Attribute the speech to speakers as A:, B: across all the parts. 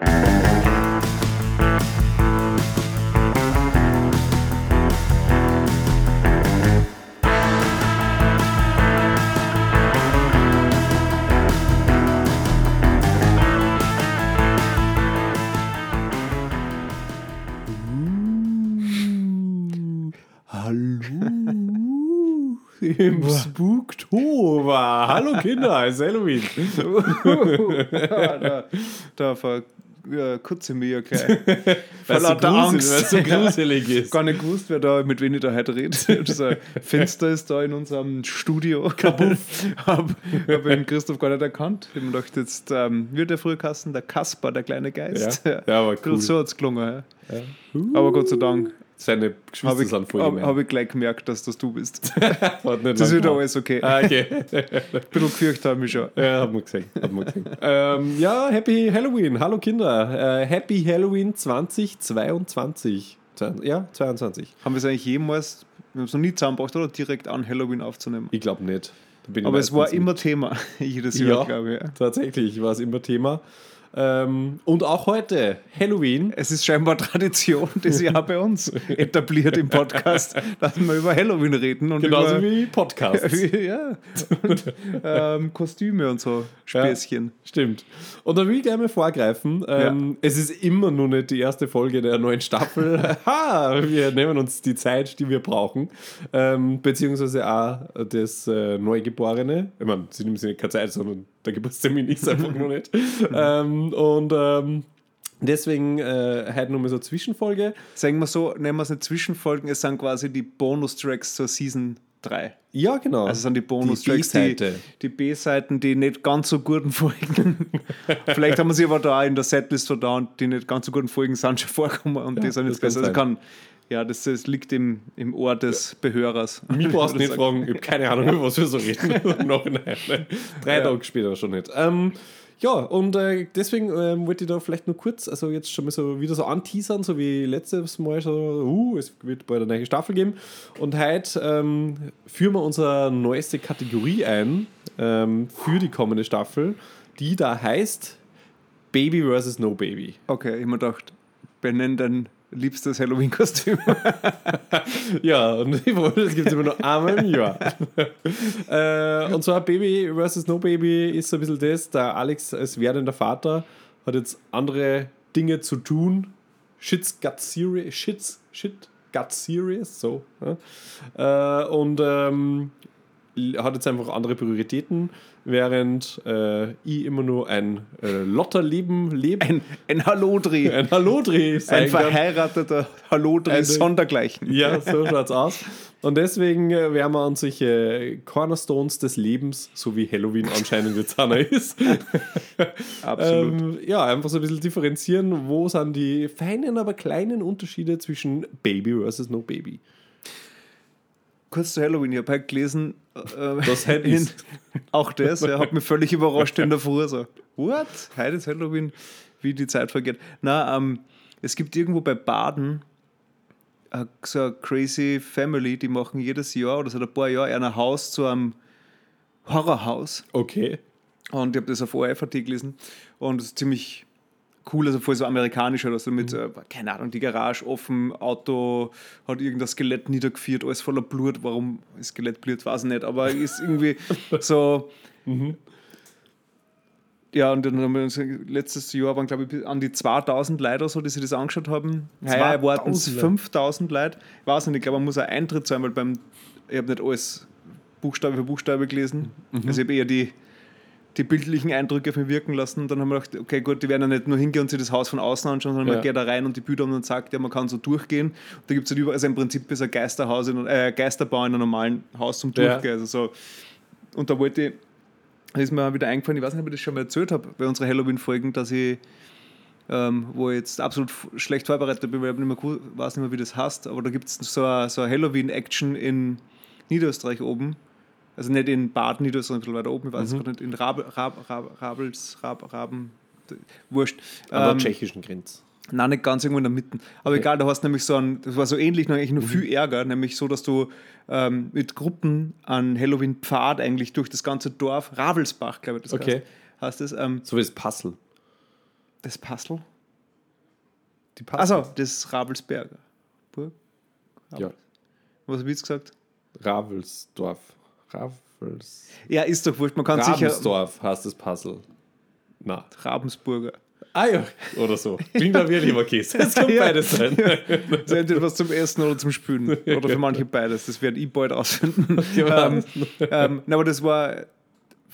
A: Hallo im Spooktober. Hallo Kinder, es ist Halloween.
B: da, da ver, ja, kurze mir gleich.
A: Weil so,
B: Angst.
A: weil so gruselig ist.
B: Gar nicht gewusst, wer da, mit wem ich da heute rede. Das Fenster ist da in unserem Studio. Kabuff. Habe hab den Christoph gar nicht erkannt. Ich habe gedacht, jetzt ähm, wird der früher kassen, der Kasper, der kleine Geist.
A: Ja, ja aber cool.
B: So hat es gelungen. Ja. Aber Gott sei Dank
A: Seine Geschwister
B: habe ich,
A: sind voll
B: hab,
A: gemein.
B: hab ich gleich gemerkt, dass das du bist.
A: Hat nicht
B: Das ist wieder alles okay.
A: Ah, okay.
B: Ein bisschen gefürchtet habe ich mich schon.
A: Ja, hat man gesehen. Hat man gesehen. ähm, ja, Happy Halloween. Hallo Kinder. Äh, Happy Halloween 2022. Zwei- Ja, 22.
B: Haben wir es eigentlich jemals, wir haben es noch nie zusammengebracht, oder direkt an Halloween aufzunehmen?
A: Ich glaube nicht.
B: Aber es war immer Thema, jedes
A: Ja.
B: Jahr, glaube ich. ja.
A: Tatsächlich war es immer Thema. Ähm, und auch heute, Halloween.
B: Es ist scheinbar Tradition, das ja bei uns etabliert im Podcast, dass wir über Halloween reden und
A: Genauso
B: über
A: wie Podcasts.
B: ja, und, ähm, Kostüme und so Späßchen.
A: Stimmt. Und da will ich gerne mal vorgreifen. Ähm, Es ist immer noch nicht die erste Folge der neuen Staffel. ha, wir nehmen uns die Zeit, die wir brauchen. Ähm, beziehungsweise auch das äh, Neugeborene. Ich meine, sie nehmen sich keine Zeit, sondern der Geburtstermin ist einfach noch nicht. ähm, und ähm, deswegen äh, heute nochmal so eine Zwischenfolge.
B: Sagen wir so, nennen wir es nicht Zwischenfolgen, es sind quasi die Bonustracks zur Season 3.
A: Ja, genau.
B: Also es sind die Bonustracks, die, die B-Seiten, die nicht ganz so guten Folgen. Vielleicht haben wir sie aber da in der Setlist da und die nicht ganz so guten Folgen sind schon vorgekommen und die sind jetzt besser.
A: kann
B: Also kann, ja, das, das liegt im, im Ohr des Behörers.
A: Mich brauchst du nicht fragen, ich habe keine Ahnung, über was wir so reden. Im Nachhinein. Ne? Drei
B: Ja.
A: Tage später schon nicht. Ähm, ja, und äh, deswegen ähm, wollte ich da vielleicht nur kurz, also jetzt schon mal so wieder so anteasern, so wie letztes Mal so, uh, es wird bald eine neue Staffel geben. Und heute ähm, führen wir unsere neueste Kategorie ein ähm, für die kommende Staffel, die da heißt Baby versus No Baby.
B: Okay, ich hab mir gedacht, benenn dein liebstes Halloween-Kostüm.
A: Ja, und ich wollte, das gibt es immer nur einmal im Jahr. äh, und zwar Baby versus No Baby ist so ein bisschen das, der Alex als werdender Vater hat jetzt andere Dinge zu tun. Shit's got serious, shit's, shit got serious, so. Ja? Äh, und ähm, hat jetzt einfach andere Prioritäten, während äh, ich immer nur ein äh, Lotterleben lebe.
B: Ein, ein Hallodri.
A: ein Hallodri
B: Ein verheirateter Hallodri sondergleichen.
A: Ja, so schaut's aus. Und deswegen äh, werden wir uns solche Cornerstones des Lebens, so wie Halloween anscheinend jetzt einer ist,
B: Absolut.
A: ähm, ja, einfach so ein bisschen differenzieren, wo sind die feinen, aber kleinen Unterschiede zwischen Baby versus No Baby.
B: Kurz zu Halloween, ich habe heute gelesen, äh,
A: Das
B: in- auch das, er hat mich völlig überrascht in der Früh. So, what? Heute ist Halloween, wie die Zeit vergeht. Na, ähm, es gibt irgendwo bei Baden äh, so eine crazy Family, die machen jedes Jahr oder seit ein paar Jahren ein Haus zu einem Horrorhaus.
A: Okay.
B: Und ich habe das auf ORF.at gelesen und es ist ziemlich cool, also voll so amerikanisch oder so mit, äh, keine Ahnung, die Garage offen, Auto hat irgendein Skelett niedergeführt, alles voller Blut. Warum Skelett blut, weiß ich nicht, aber ist irgendwie so. Ja, und dann haben wir uns, letztes Jahr waren, glaube ich, an die 2000 Leute oder so, die sich das angeschaut haben. Heuer erwarten es
A: 2000
B: 5000 Leute. Ich weiß nicht, ich glaube, man muss ein Eintritt sein, weil beim, ich habe nicht alles Buchstabe für Buchstabe gelesen. Also ich habe eher die, die bildlichen Eindrücke auf mich wirken lassen. Und dann haben wir gedacht, okay, gut, die werden ja nicht nur hingehen und sich das Haus von außen anschauen, sondern
A: Ja.
B: man geht da rein und die haben dann sagt, ja, man kann so durchgehen. Und da gibt es halt überall, also im Prinzip ist ein Geisterhaus, in, äh, Geisterbau in einem normalen Haus zum
A: Ja.
B: Durchgehen. Also so. Und da wollte ich, da ist mir wieder eingefallen, ich weiß nicht, ob ich das schon mal erzählt habe, bei unseren Halloween-Folgen, dass ich, ähm, wo ich jetzt absolut schlecht vorbereitet bin, weil ich nicht mehr, weiß nicht mehr, wie das heißt, aber da gibt es so eine, so eine Halloween-Action in Niederösterreich oben. Also nicht in Bad Niederösterreich, ein bisschen weiter oben, ich weiß es gerade nicht, in Rab, Rab, Rab, Rabels, Rab, Raben, wurscht.
A: An der
B: Ähm,
A: tschechischen Grenze.
B: Nein, nicht ganz irgendwo in der Mitte. Aber egal, da hast nämlich so ein, das war so ähnlich, nur eigentlich nur viel Ärger, nämlich so, dass du ähm, mit Gruppen an Halloween-Pfad eigentlich durch das ganze Dorf, Ravelsbach, glaube ich, das
A: Okay.
B: heißt, heißt das, ähm,
A: So wie das Puzzle.
B: Das Passel?
A: Die Passel.
B: Also, das Rabelsberger. Burg?
A: Ja.
B: Was habe ich jetzt gesagt?
A: Ravelsdorf. Ravels.
B: Ja, ist doch wurscht. Man kann sicher.
A: Ravensdorf heißt das Puzzle. Na.
B: Ravensburger.
A: Ah ja, oder so. Klingt da wirklich immer Käse. Das kann
B: Ja.
A: beides sein.
B: Das ist entweder was zum Essen oder zum Spülen. Oder für manche beides. Das werde ich bald ausfinden.
A: Ja.
B: ähm, ähm, na, aber das war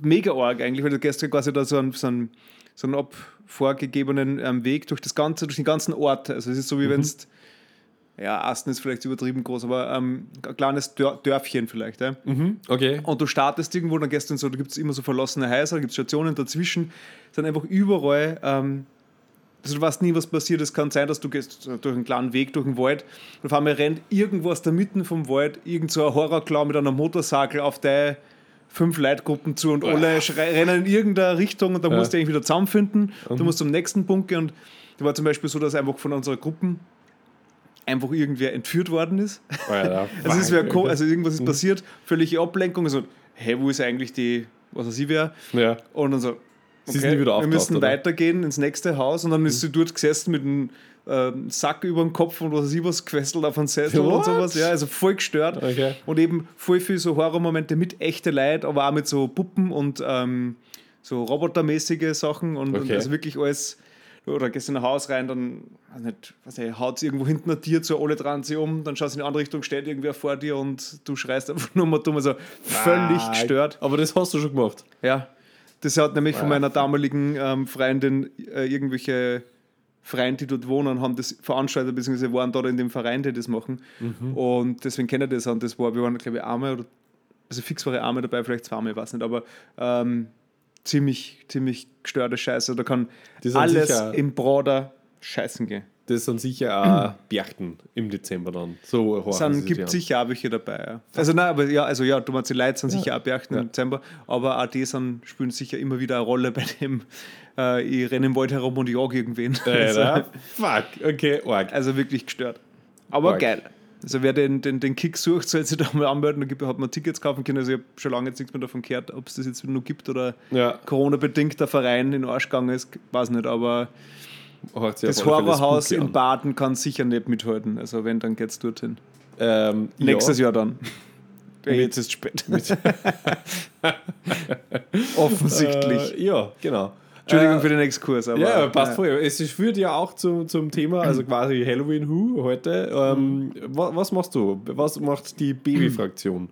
B: mega arg eigentlich, weil du gestern quasi da so einen, so einen, so einen ab vorgegebenen ähm, Weg durch das ganze, durch den ganzen Ort. Also es ist so wie wenn es ja, Asten ist vielleicht übertrieben groß, aber ähm, ein kleines Dör Dörfchen vielleicht. Ja?
A: Mhm, okay.
B: Und du startest irgendwo, dann gestern so, da gibt es immer so verlassene Häuser, da gibt es Stationen dazwischen, sind einfach überall, ähm, also du weißt nie, was passiert. Es kann sein, dass du gehst durch einen kleinen Weg, durch den Wald und auf einmal rennt irgendwo aus der Mitte vom Wald irgend so ein Horrorclown mit einer Motorsakel auf deine fünf Leitgruppen zu und alle rennen in irgendeine Richtung und dann
A: Ja.
B: musst du eigentlich wieder zusammenfinden. Du musst zum nächsten Punkt gehen und da war zum Beispiel so, dass einfach von unserer Gruppe einfach irgendwer entführt worden ist. Also, es wär,
A: fuck,
B: co-
A: okay.
B: also irgendwas ist passiert, völlige Ablenkung, so, hä, wo ist eigentlich die, was weiß ich wer?
A: Ja.
B: Und dann so,
A: ist wieder
B: wir müssen
A: oder?
B: weitergehen ins nächste Haus und dann ist sie dort gesessen mit einem ähm, Sack über dem Kopf und was weiß ich was, gefesselt auf einen Sessel und sowas. Ja, also voll gestört.
A: Okay.
B: Und eben voll viel so Horrormomente mit echte Leid, aber auch mit so Puppen und ähm, so robotermäßige Sachen und, und
A: Okay.
B: also wirklich alles. Oder gehst in ein Haus rein, dann weiß nicht, was nicht, haut irgendwo hinten ein Tier zu, alle dran sie um, dann schaust du in die andere Richtung, steht irgendwer vor dir und du schreist einfach nur mal dumm. Also völlig
A: Fuck.
B: gestört.
A: Aber das hast du schon gemacht.
B: Ja, das hat nämlich von meiner damaligen ähm, Freundin äh, irgendwelche Freunde, die dort wohnen, haben das veranstaltet, beziehungsweise waren dort in dem Verein, die das machen. Und deswegen kenne ich das. Und das war, wir waren, glaube ich, einmal oder also fix war ich einmal dabei, vielleicht zweimal, ich weiß nicht, aber ähm, ziemlich, ziemlich gestörte Scheiße. Da kann alles
A: sicher-
B: im Broder scheißen gehen.
A: Das sind sicher auch Berchten im Dezember dann. So
B: sind, gibt sicher auch welche dabei. Ja. Also nein, aber ja, also ja, du meinst, die Leute sind sicher auch Berchten
A: Ja.
B: im Dezember, aber auch die sind, spielen sicher immer wieder eine Rolle bei dem, äh, ich renne im Wald herum und jag irgendwen. Also,
A: fuck, okay, arg.
B: also wirklich gestört. Aber
A: Arg.
B: geil. Also wer den, den, den Kick sucht, soll sich da mal anmelden, da gibt- hat man Tickets kaufen können. Also ich habe schon lange jetzt nichts mehr davon gehört, ob es das jetzt noch gibt oder
A: Ja,
B: Corona-bedingt der Verein in den Arsch gegangen ist, weiß nicht, aber das Horrorhaus in. Baden kann sicher nicht mithalten. Also wenn, dann geht's dorthin.
A: Ähm,
B: Nächstes
A: ja.
B: Jahr dann.
A: Mit-
B: Jetzt ist es spät. Offensichtlich.
A: Äh, ja, genau.
B: Entschuldigung
A: Äh,
B: für den Exkurs, aber.
A: Ja, passt
B: ja.
A: voll. Es führt ja auch zum, zum Thema, also quasi Halloween Who heute. Ähm, wa, was machst du? Was macht die Baby-Fraktion?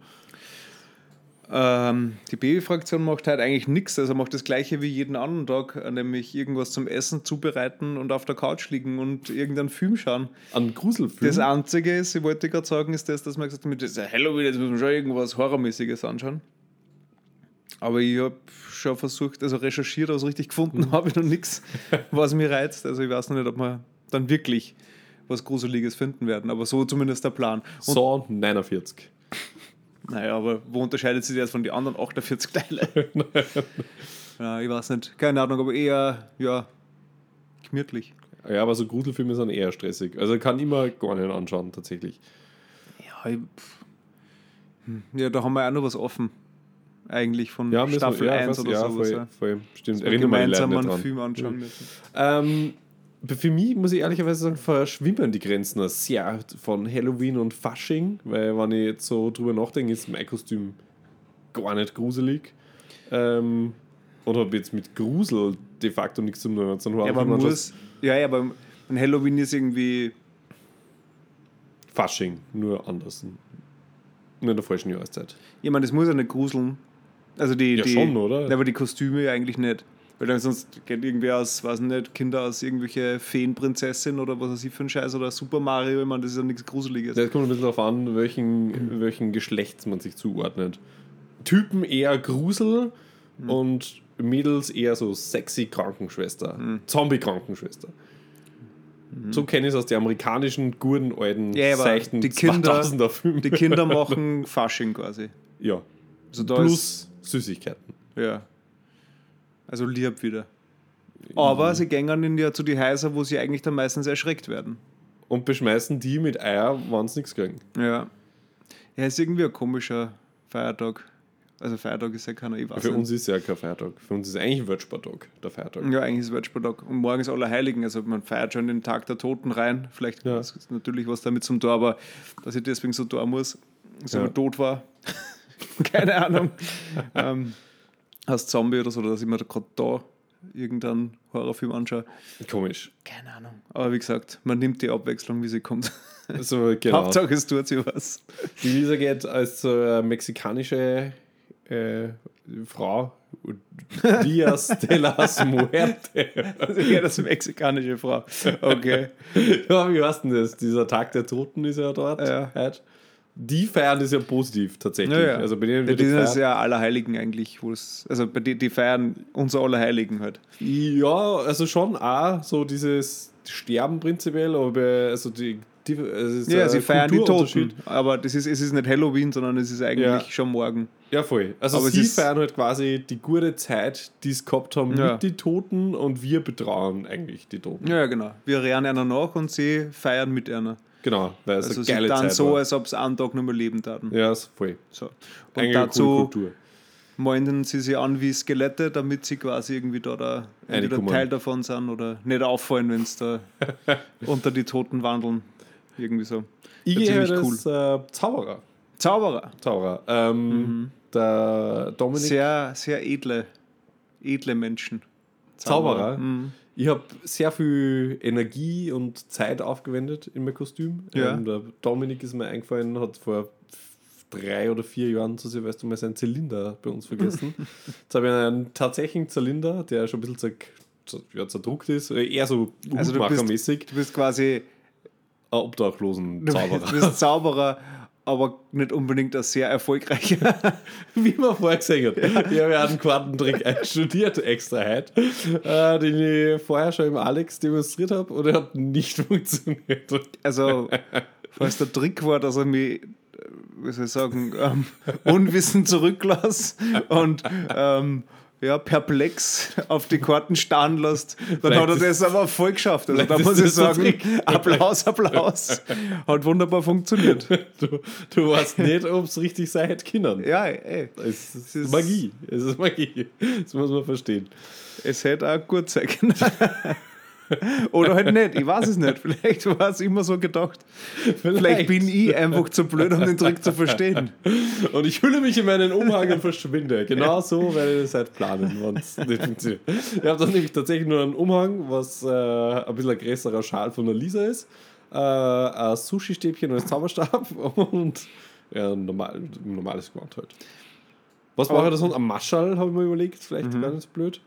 B: Ähm, die Babyfraktion macht halt eigentlich nichts, also macht das gleiche wie jeden anderen Tag, nämlich irgendwas zum Essen zubereiten und auf der Couch liegen und irgendeinen Film schauen.
A: An Gruselfilm?
B: Das Einzige ist, ich wollte gerade sagen, ist das, dass man gesagt hat, mit Halloween, jetzt muss man schon irgendwas Horrormäßiges anschauen. Aber ich habe schon versucht, also recherchiert, aber so richtig gefunden habe ich noch nichts, was mich reizt. Also ich weiß noch nicht, ob wir dann wirklich was Gruseliges finden werden, aber so zumindest der Plan. Und,
A: Saw 49.
B: Naja, aber wo unterscheidet sich das von den anderen 48 Teile? ja, ich weiß nicht, keine Ahnung, aber eher, ja, gemütlich.
A: Ja, aber so Gruselfilme sind eher stressig. Also kann ich mir gar nicht anschauen, tatsächlich.
B: Ja, ich. Hm, ja, da haben wir auch noch was offen. Eigentlich von
A: Ja,
B: Staffel
A: wir, ja,
B: 1
A: fast,
B: oder
A: ja,
B: sowas.
A: voll,
B: ja.
A: voll. Stimmt,
B: Wir
A: erinnere mich
B: gemeinsam einen. Film anschauen müssen.
A: Ähm, für mich muss ich ehrlicherweise sagen, verschwimmen die Grenzen sehr von Halloween und Fasching, weil wenn ich jetzt so drüber nachdenke, ist mein Kostüm gar nicht gruselig. Ähm, und habe jetzt mit Grusel de facto nichts zu tun.
B: Ja,
A: einfach
B: man muss, ja, ja, aber ein Halloween ist irgendwie,
A: Fasching, nur anders. Nur in der falschen Jahreszeit.
B: ich meine, das muss ja nicht gruseln. Also die,
A: Ja,
B: die,
A: schon, oder?
B: Ja, aber die Kostüme ja eigentlich nicht. Weil dann sonst geht irgendwer aus, weiß nicht, Kinder aus irgendwelche Feenprinzessin oder was weiß ich für ein Scheiß oder Super Mario, ich meine, das ist ja nichts Gruseliges.
A: Das kommt ein bisschen darauf an, welchen, welchen Geschlechts man sich zuordnet. Typen eher Grusel und Mädels eher so sexy Krankenschwester. Zombie-Krankenschwester. So kenne ich es aus den amerikanischen, guten, alten,
B: Ja,
A: seichten
B: die Kinder-
A: 2000er Filmen.
B: Die Kinder machen Fasching quasi.
A: ja.
B: Also
A: Plus Süßigkeiten.
B: Ja. Also lieb wieder. Aber sie gängen in ja zu die Häuser, wo sie eigentlich dann meistens erschreckt werden.
A: Und beschmeißen die mit Eier, wenn sie nichts kriegen.
B: Ja. Ja, ist irgendwie ein komischer Feiertag. Also Feiertag ist ja keiner, ich weiß
A: Für
B: nicht.
A: uns ist ja kein Feiertag. Für uns ist eigentlich ein Weltspartag, der Feiertag.
B: Ja, eigentlich ist Weltspartag. Und morgen ist Allerheiligen, also man feiert schon den Tag der Toten rein. Vielleicht
A: Ja.
B: ist natürlich was damit zum Tor, aber dass ich deswegen so tun muss, dass
A: Ja.
B: tot war. Keine Ahnung. ähm, als Zombie oder so, oder dass ich mir gerade da irgendeinen Horrorfilm anschaue.
A: Komisch.
B: Keine Ahnung. Aber wie gesagt, man nimmt die Abwechslung, wie sie kommt.
A: Also, genau.
B: Hauptsache es tut sich was.
A: Die Lisa geht als so eine mexikanische äh, Frau. Dias de las Muerte.
B: Also ja, das ist eine mexikanische Frau. Okay.
A: ja, wie heißt denn das? Dieser Tag der Toten ist ja dort.
B: Ja.
A: Heute. Die feiern das ja positiv tatsächlich.
B: Ja, ja.
A: Also bei denen
B: Bei
A: wird
B: denen ist ja Allerheiligen eigentlich, wo es, also bei die, die feiern unser Allerheiligen halt.
A: Ja, also schon auch so dieses Sterben prinzipiell, aber bei- also die, die also
B: Ja, sie feiern die. Toten. Aber das ist, es ist nicht Halloween, sondern es ist eigentlich
A: Ja.
B: schon morgen.
A: Ja, voll. Also
B: Aber es
A: sie
B: ist-
A: feiern halt quasi die gute Zeit, die es gehabt haben
B: Ja.
A: mit den Toten und wir betrauen eigentlich die Toten.
B: Ja, ja, genau. Wir rennen einer nach und sie feiern mit einer.
A: Genau, weil es
B: Also
A: eine geile
B: dann
A: Zeit
B: so,
A: war.
B: als ob sie einen Tag nur mehr leben taten.
A: Ja, ist voll.
B: So. Und
A: Eigentlich
B: dazu malen sie sich an wie Skelette, damit sie quasi irgendwie da, da entweder. Teil davon sind oder nicht auffallen, wenn sie da unter die Toten wandeln. Irgendwie so.
A: Ich gehe
B: ziemlich
A: das äh, Zauberer.
B: Zauberer.
A: Zauberer. Ähm, Der Dominik
B: Mhm. Sehr, sehr edle, edle Menschen.
A: Zauberer.
B: Mhm.
A: Ich habe sehr viel Energie und Zeit aufgewendet in mein Kostüm.
B: Ja.
A: Ähm, der Dominik ist mir eingefallen, hat vor drei oder vier Jahren zu Silvester mal seinen Zylinder bei uns vergessen. Jetzt habe ich einen tatsächlichen Zylinder, der schon ein bisschen zer ja, zerdruckt ist, äh, eher so
B: Also du bist-. Du bist quasi
A: Ein obdachlosen
B: du
A: Zauberer.
B: bist Zauberer, aber nicht unbedingt ein sehr erfolgreicher.
A: Wie man vorher gesehen hat. Habe ja einen Quartentrick einstudiert extra heute, äh, den ich vorher schon im Alex demonstriert habe und er hat nicht funktioniert.
B: Also, falls der Trick war, dass er mich, äh, wie soll ich sagen, ähm, unwissend zurücklässt und ähm, ja, perplex auf die Karten starren lässt, dann
A: Vielleicht
B: hat er das aber voll geschafft. Also, da muss ich sagen. Applaus, Applaus. Hat wunderbar funktioniert.
A: Du, du weißt nicht, ob es richtig sein hätte können.
B: Ja, ey.
A: Es ist,
B: ist-
A: Magie. Es ist Magie. Das muss man verstehen.
B: Es hätte auch gut sein können. Oder halt nicht, ich weiß es nicht. Vielleicht war es immer so gedacht. Vielleicht bin ich einfach zu blöd, um den Trick zu verstehen.
A: Und ich hülle mich in meinen Umhang und verschwinde. Genau so werde ich das halt planen, wenn es nicht funktioniert. Ich habe dann nämlich tatsächlich nur einen Umhang, was äh, ein bisschen ein größerer Schal von der Lisa ist, äh, ein Sushi-Stäbchen als Zauberstab und ja, ein normal, ein normales Gewand halt. Was mache ich da sonst? Ein Maschall, habe ich mir überlegt, vielleicht
B: Mhm.
A: nicht so blöd.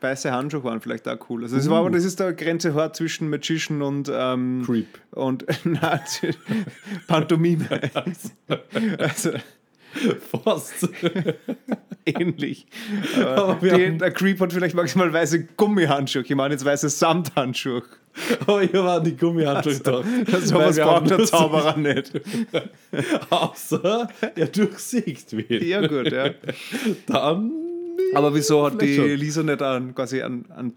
B: Weiße Handschuhe waren vielleicht auch cool. Also das, war, aber das ist der Grenze hart zwischen Magician und, ähm,
A: Creep.
B: und na, Pantomime. also
A: Fast.
B: ähnlich.
A: Aber
B: die, der Creep hat vielleicht maximal weiße Gummihandschuhe. Ich meine jetzt weiße Samthandschuhe.
A: Aber hier waren die Gummihandschuhe da.
B: Also
A: Weil
B: was
A: wir
B: braucht der Zauberer nicht.
A: Außer er durchsiegt wird.
B: Ja gut, ja.
A: Dann.
B: Aber wieso hat die. Lisa nicht einen, quasi einen, einen,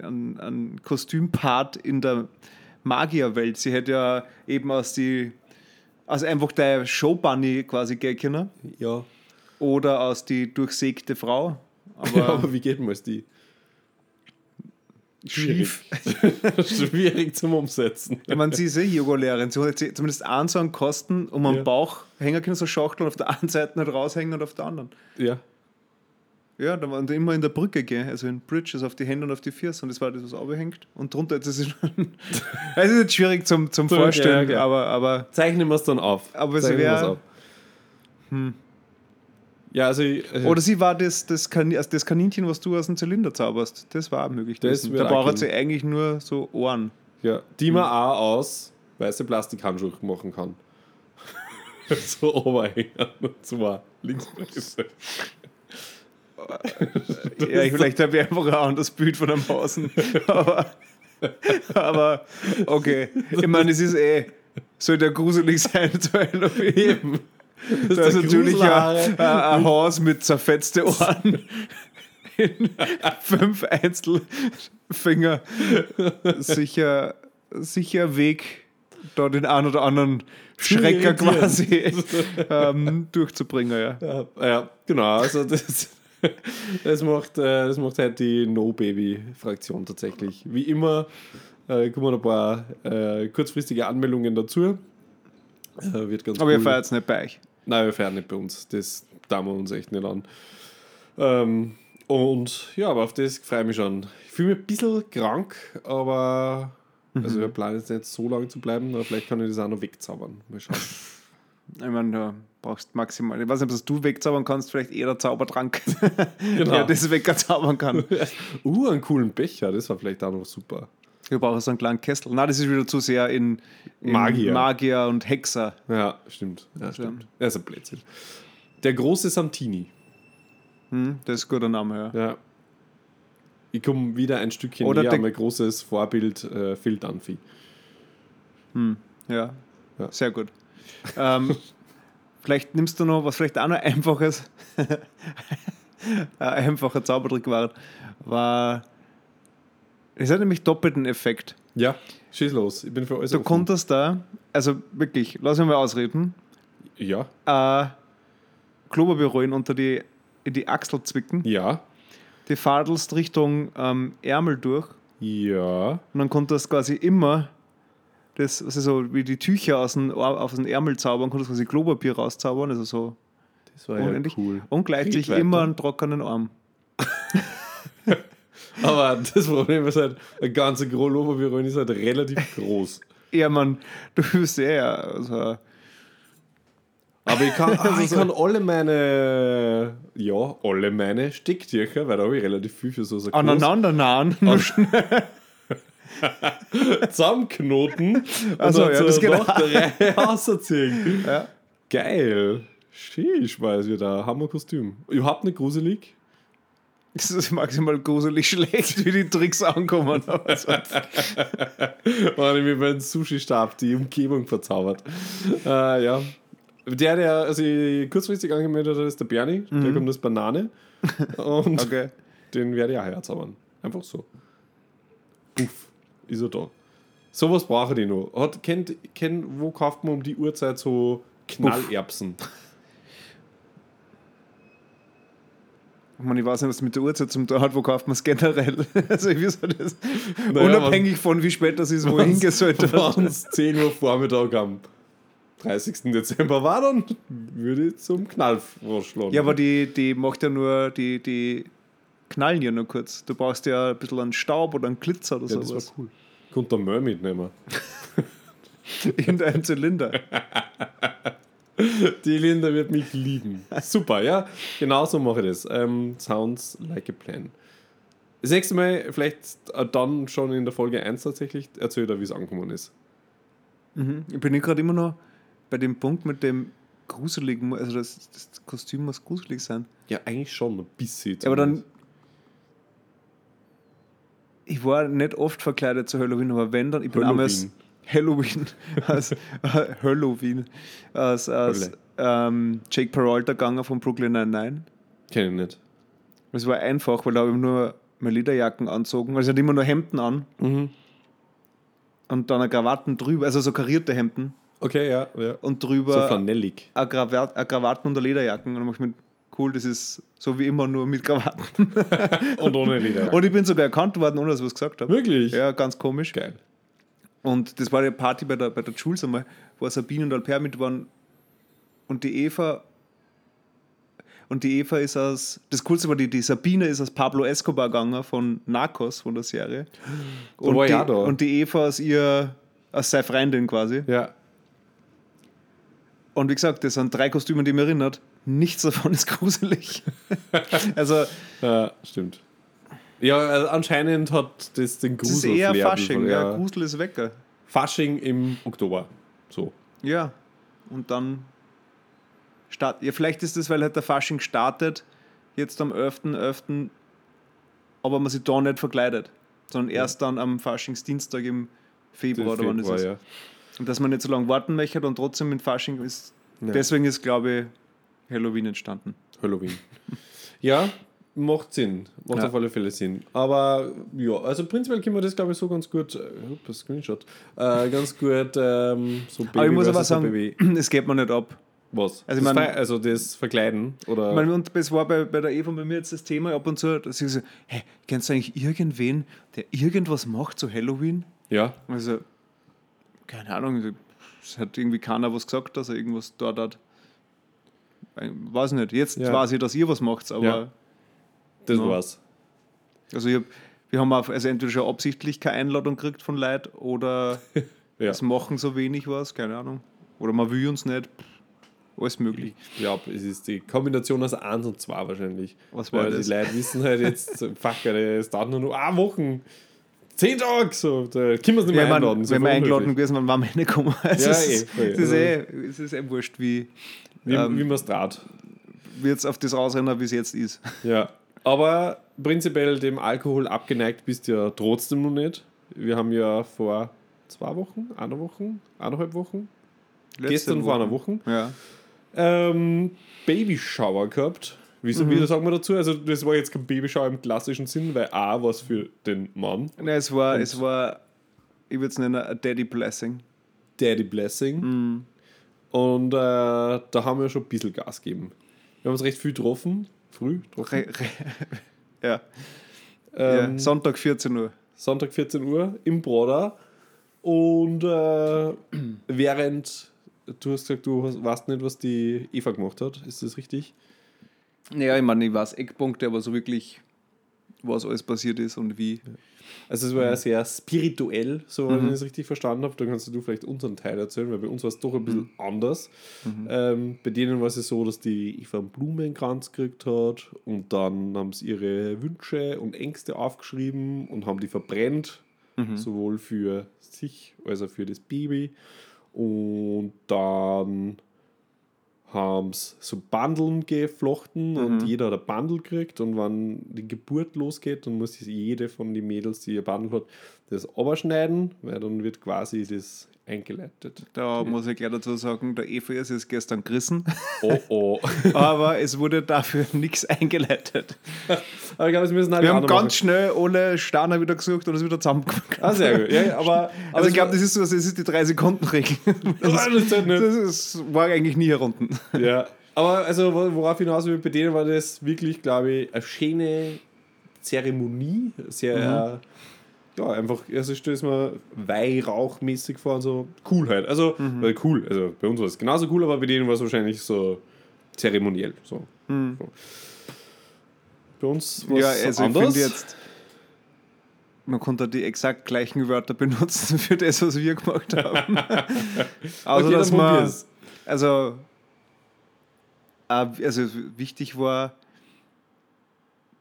B: einen, einen Kostümpart in der Magierwelt? Sie hätte ja eben aus die aus einfach der Showbunny quasi gehen können
A: Ja.
B: oder aus die durchsägte Frau. Aber,
A: ja, aber wie geht man es die?
B: schief.
A: Schwierig zum Umsetzen.
B: Ich meine, sie ist eh Yoga-Lehrerin. Sie hat zumindest einen so einen Kosten um am
A: Ja.
B: Bauch hängen können, so Schachteln auf der einen Seite nicht raushängen und auf der anderen.
A: Ja.
B: Ja, da waren die immer in der Brücke gehen, also in Bridges auf die Hände und auf die Füße und das war das, was runterhängt. Und drunter jetzt ist es schon. Es ist jetzt schwierig zum, zum Vorstellen,
A: ja, ja.
B: aber, aber
A: Zeichnen wir es dann auf.
B: Aber sie
A: Zeichnen wir
B: wär-
A: es auf. Ja, also. äh,
B: Oder sie war das, das, Kan also das Kaninchen, was du aus dem Zylinder zauberst. Das war auch möglich.
A: Das
B: Da
A: auch
B: braucht sie eigentlich nur so Ohren.
A: ja, die man auch aus weiße Plastikhandschuhe machen kann. so Oberhänger. Links und rechts.
B: Ja, ich, vielleicht habe ich einfach ein anderes Bild von einem Hausen. Aber, aber okay. Ich meine, es ist eh. Sollte ja gruselig sein zu Halloween.
A: Eben.
B: Da ist
A: der
B: natürlich ein, ein, Haus mit zerfetzten Ohren. In fünf Einzelfinger. Sicher, sicher Weg da den einen oder anderen Schrecker quasi ähm, durchzubringen. Ja.
A: Ja, ja, genau. Also das, das, macht, äh, das macht halt die No-Baby-Fraktion tatsächlich. Wie immer äh, kommen ein paar äh, kurzfristige Anmeldungen dazu. Äh, wird ganz
B: Aber ihr
A: cool.
B: feiert es nicht bei euch.
A: Nein, wir feiern nicht bei uns. Das tun wir uns echt nicht an. Ähm, und ja, aber auf das freue ich mich schon. Ich fühle mich ein bisschen krank, aber also wir planen jetzt nicht so lange zu bleiben, aber vielleicht kann ich das auch noch wegzaubern. Mal schauen.
B: Ich meine, du brauchst maximal. Ich weiß nicht, was du wegzaubern kannst, vielleicht eher der Zaubertrank,
A: Genau.
B: der das wegzaubern kann.
A: uh, einen coolen Becher, das war vielleicht auch noch super.
B: Wir brauchen so einen kleinen Kessel. Nein, das ist wieder zu sehr in, in
A: Magier.
B: Magier und Hexer.
A: Ja, stimmt. Ja,
B: Stimmt.
A: stimmt. Er ist ein Blödsinn. Der große Santini.
B: Hm, das ist ein guter Name, ja.
A: Ja. Ich komme wieder ein Stückchen
B: Oder
A: näher mein großes Vorbild äh, Phil Dunphy.
B: Ja,
A: Ja.
B: sehr gut. Ähm, vielleicht nimmst du noch was, vielleicht auch noch einfaches, ein einfacher Zaubertrick war, war, es hat nämlich doppelten Effekt.
A: Ja, schieß los. Ich bin für alles
B: Du
A: offen.
B: konntest da, also wirklich, lass mich mal ausreden,
A: Ja,
B: äh, Klopapierrollen unter die, in die Achsel zwicken,
A: ja,
B: die fadelst Richtung ähm, Ärmel durch
A: ja.
B: und dann konntest du quasi immer das, also so wie die Tücher aus dem, aus dem Ärmel zaubern, konntest du quasi Klopapier rauszaubern, also so
A: Das war
B: unendlich.
A: ja cool.
B: Und gleichzeitig immer einen trockenen Arm.
A: Aber das Problem ist halt, ein ganzer Oberberühren ist halt relativ groß.
B: Ja, Mann, du bist ja, also,
A: Aber ich kann, ah, ich kann alle meine, ja, alle meine Stecktücher, weil da habe ich relativ viel für so so
B: aneinander nahen.
A: zusammenknoten und
B: Ach so, ja, das geht
A: Reihe rausziehen.
B: Ja.
A: Geil. Sheesh, weiß ich da. Hammer-Kostüm. Überhaupt nicht gruselig.
B: Es ist maximal gruselig schlecht, wie die Tricks ankommen.
A: War nämlich beim Sushi-Stab die Umgebung verzaubert. Äh, ja. Der, der also ich kurzfristig angemeldet hat, ist der Bernie. Der kommt aus Banane. Und
B: Okay.
A: den werde ich auch herzaubern. Einfach so. Puff. Ist er da. Sowas brauche ich noch. Hat, kennt, kennt, wo kauft man um die Uhrzeit so Knallerbsen?
B: Ich, meine, ich weiß nicht, was mit der Uhrzeit zum tun hat, wo kauft man es generell. Also ich nicht, das
A: Naja,
B: unabhängig von wie spät das ist, wohin gesollt wird.
A: Wenn es 10 Uhr Vormittag am 30. Dezember war, dann würde ich zum Knall vorschlagen.
B: Ja, aber die, die macht ja nur, die, die knallen ja nur kurz. Du brauchst ja ein bisschen an Staub oder an Glitzer oder
A: ja, das
B: sowas.
A: war cool. Konnte der Müll mitnehmen.
B: In deinem Zylinder.
A: Die Linda wird mich lieben. Super, ja. Genau so mache ich das. Ähm, sounds like a plan. Das nächste Mal, vielleicht äh, dann schon in der Folge 1 tatsächlich, erzählt er, wie es angekommen ist.
B: Ich bin gerade immer noch bei dem Punkt mit dem gruseligen, also das, das Kostüm muss gruselig sein.
A: Ja, eigentlich schon ein bisschen.
B: Ja, aber dann. Ich war nicht oft verkleidet zu Halloween, aber wenn dann, ich bin als Halloween, als äh, Halloween, als, als ähm, Jake Peralta gegangen von Brooklyn Nine-Nine.
A: Kenn ich nicht.
B: Es war einfach, weil da habe ich nur meine Lederjacken anzogen, also ich hatte immer nur Hemden an
A: Mhm.
B: und dann eine Krawatten drüber, also so karierte Hemden
A: Okay, ja. ja.
B: und
A: So
B: drüber
A: flanellig.
B: eine, Krawat, eine Krawatten und eine Lederjacken. Und dann mach ich mir, cool, das ist so wie immer, nur mit Krawatten.
A: Und ohne Leder.
B: Und ich bin sogar erkannt worden, ohne dass ich was gesagt habe.
A: Wirklich?
B: Ja, ganz komisch.
A: Geil.
B: Und das war eine Party bei der, bei der Jules einmal, wo Sabine und Alper mit waren. Und die Eva. Und die Eva ist aus. Das Coolste war, die, die Sabine ist aus Pablo Escobar gegangen von Narcos, von der Serie. Und,
A: war
B: die,
A: ja
B: und die Eva aus ihr. aus seiner Freundin quasi.
A: Ja.
B: Und wie gesagt, das sind drei Kostüme, die mich erinnert. Nichts davon ist gruselig. also,
A: Ja, stimmt. Ja, also anscheinend hat das den
B: das ist
A: Grusel.
B: eher
A: Flair
B: Fasching.
A: bisschen,
B: Ja. Grusel ist weg.
A: Fasching im Oktober. So.
B: Ja. Und dann. Start, ja, vielleicht ist das, weil halt der Fasching startet, jetzt am 11.11., aber man sich da nicht verkleidet, sondern erst dann am Faschingsdienstag im Februar, oder wann ist
A: Februar,
B: es?
A: ja.
B: Und dass man nicht so lange warten möchte und trotzdem mit Fasching ist.
A: Ja.
B: Deswegen ist, glaube ich, Halloween entstanden.
A: Halloween. ja, Macht Sinn. Macht
B: Ja.
A: auf alle Fälle Sinn. Aber ja, also prinzipiell können wir das, glaube ich, so ganz gut. Äh, ups, Screenshot. Äh, ganz gut ähm, so Baby
B: Aber ich muss aber sagen,
A: Baby.
B: es geht mir nicht ab.
A: Was?
B: Also
A: das
B: mein-
A: also das Verkleiden? Oder?
B: Ich meine, und das war bei, bei der Eva bei mir jetzt das Thema ab und zu, dass ich so, hey, kennst du eigentlich irgendwen, der irgendwas macht zu Halloween?
A: ja.
B: Also, keine Ahnung, es hat irgendwie keiner was gesagt, dass er irgendwas dort hat. Ich weiß nicht, jetzt
A: Ja.
B: weiß ich, dass ihr was macht, aber
A: Ja. Das
B: Ja.
A: war's.
B: also ich hab, wir haben auf, also entweder schon absichtlich keine Einladung gekriegt von Leuten oder
A: Ja.
B: es machen so wenig was, keine Ahnung. Oder man will uns nicht. Alles möglich.
A: Ich glaube, es ist die Kombination aus 1 und 2 wahrscheinlich.
B: Was war
A: Weil
B: das?
A: die Leute wissen halt jetzt, fuck, es dauert nur noch eine Woche. Zehn Tage! So, da können wir es nicht mehr
B: man,
A: einladen. so
B: wenn wir eingeladen gewesen wären, waren wir nicht gekommen. Also
A: Ja,
B: es,
A: eh, voll.
B: es, ist eh, es ist eh wurscht, wie,
A: Wie,
B: ähm,
A: wie man es draht.
B: wie jetzt auf das rausrennen, wie es jetzt ist.
A: Ja. Aber prinzipiell dem Alkohol abgeneigt bist du ja trotzdem noch nicht. Wir haben ja vor zwei Wochen, einer Woche, eineinhalb Wochen, gestern vor einer Woche,
B: Ja.
A: ähm, Babyshower gehabt. Wie,
B: Mhm.
A: wie sagen wir dazu? Also, das war jetzt kein Babyshower im klassischen Sinn, weil A was für den Mann,
B: Nein, es war,
A: Und-
B: es war, ich würde es nennen, a Daddy Blessing.
A: Daddy Blessing.
B: Mhm.
A: Und äh, da haben wir schon ein bisschen Gas gegeben. Wir haben uns recht viel getroffen, früh getroffen.
B: Ja.
A: Ähm,
B: ja. Sonntag 14 Uhr.
A: Sonntag 14 Uhr im Broder. Und äh, während du hast gesagt, du hast- weißt nicht, was die Eva gemacht hat, ist das richtig?
B: Naja, ich meine, ich weiß Eckpunkte, aber so wirklich, was alles passiert ist und wie.
A: Also es war ja sehr spirituell, so wenn ich es richtig verstanden habe. Da kannst du vielleicht unseren Teil erzählen, weil bei uns war es doch ein bisschen anders. Ähm, bei denen war es ja so, dass die Eva einen Blumenkranz gekriegt hat und dann haben sie ihre Wünsche und Ängste aufgeschrieben und haben die verbrennt, sowohl für sich als auch für das Baby. Und dann haben sie so Bandeln geflochten und jeder hat ein Bundle gekriegt und wenn die Geburt losgeht, dann muss jede von den Mädels, die ihr Bundle hat, das abschneiden, weil dann wird quasi das eingeleitet.
B: Da muss ich gleich dazu sagen, der Eva ist es gestern gerissen,
A: Oh oh.
B: aber es wurde dafür nichts eingeleitet.
A: aber ich glaube, es müssen alle
B: Wir haben ganz schnell alle Steine wieder gesucht und es wieder zusammengemacht.
A: machen. Ah, sehr gut. Ja, aber, aber
B: Also ich
A: es
B: glaube, das ist so, das ist die 3-Sekunden-Regel.
A: Ah, das halt.
B: Das ist, war eigentlich nie herunten.
A: Ja, aber also wo- worauf hinaus will, bei denen war das wirklich, glaube ich, eine schöne Zeremonie. Sehr,
B: Mhm.
A: Ja, einfach, also ich stelle es mir weihrauchmäßig vor und so cool halt. Also,
B: Mhm.
A: äh, cool, also bei uns war es genauso cool, aber bei denen war es wahrscheinlich so zeremoniell. So.
B: Mhm.
A: so. Bei uns war
B: Ja,
A: es
B: also ich
A: anders.
B: finde jetzt, man konnte die exakt gleichen Wörter benutzen für das, was wir gemacht haben. also,
A: Okay,
B: dass man,
A: probier's.
B: also, äh, also wichtig war,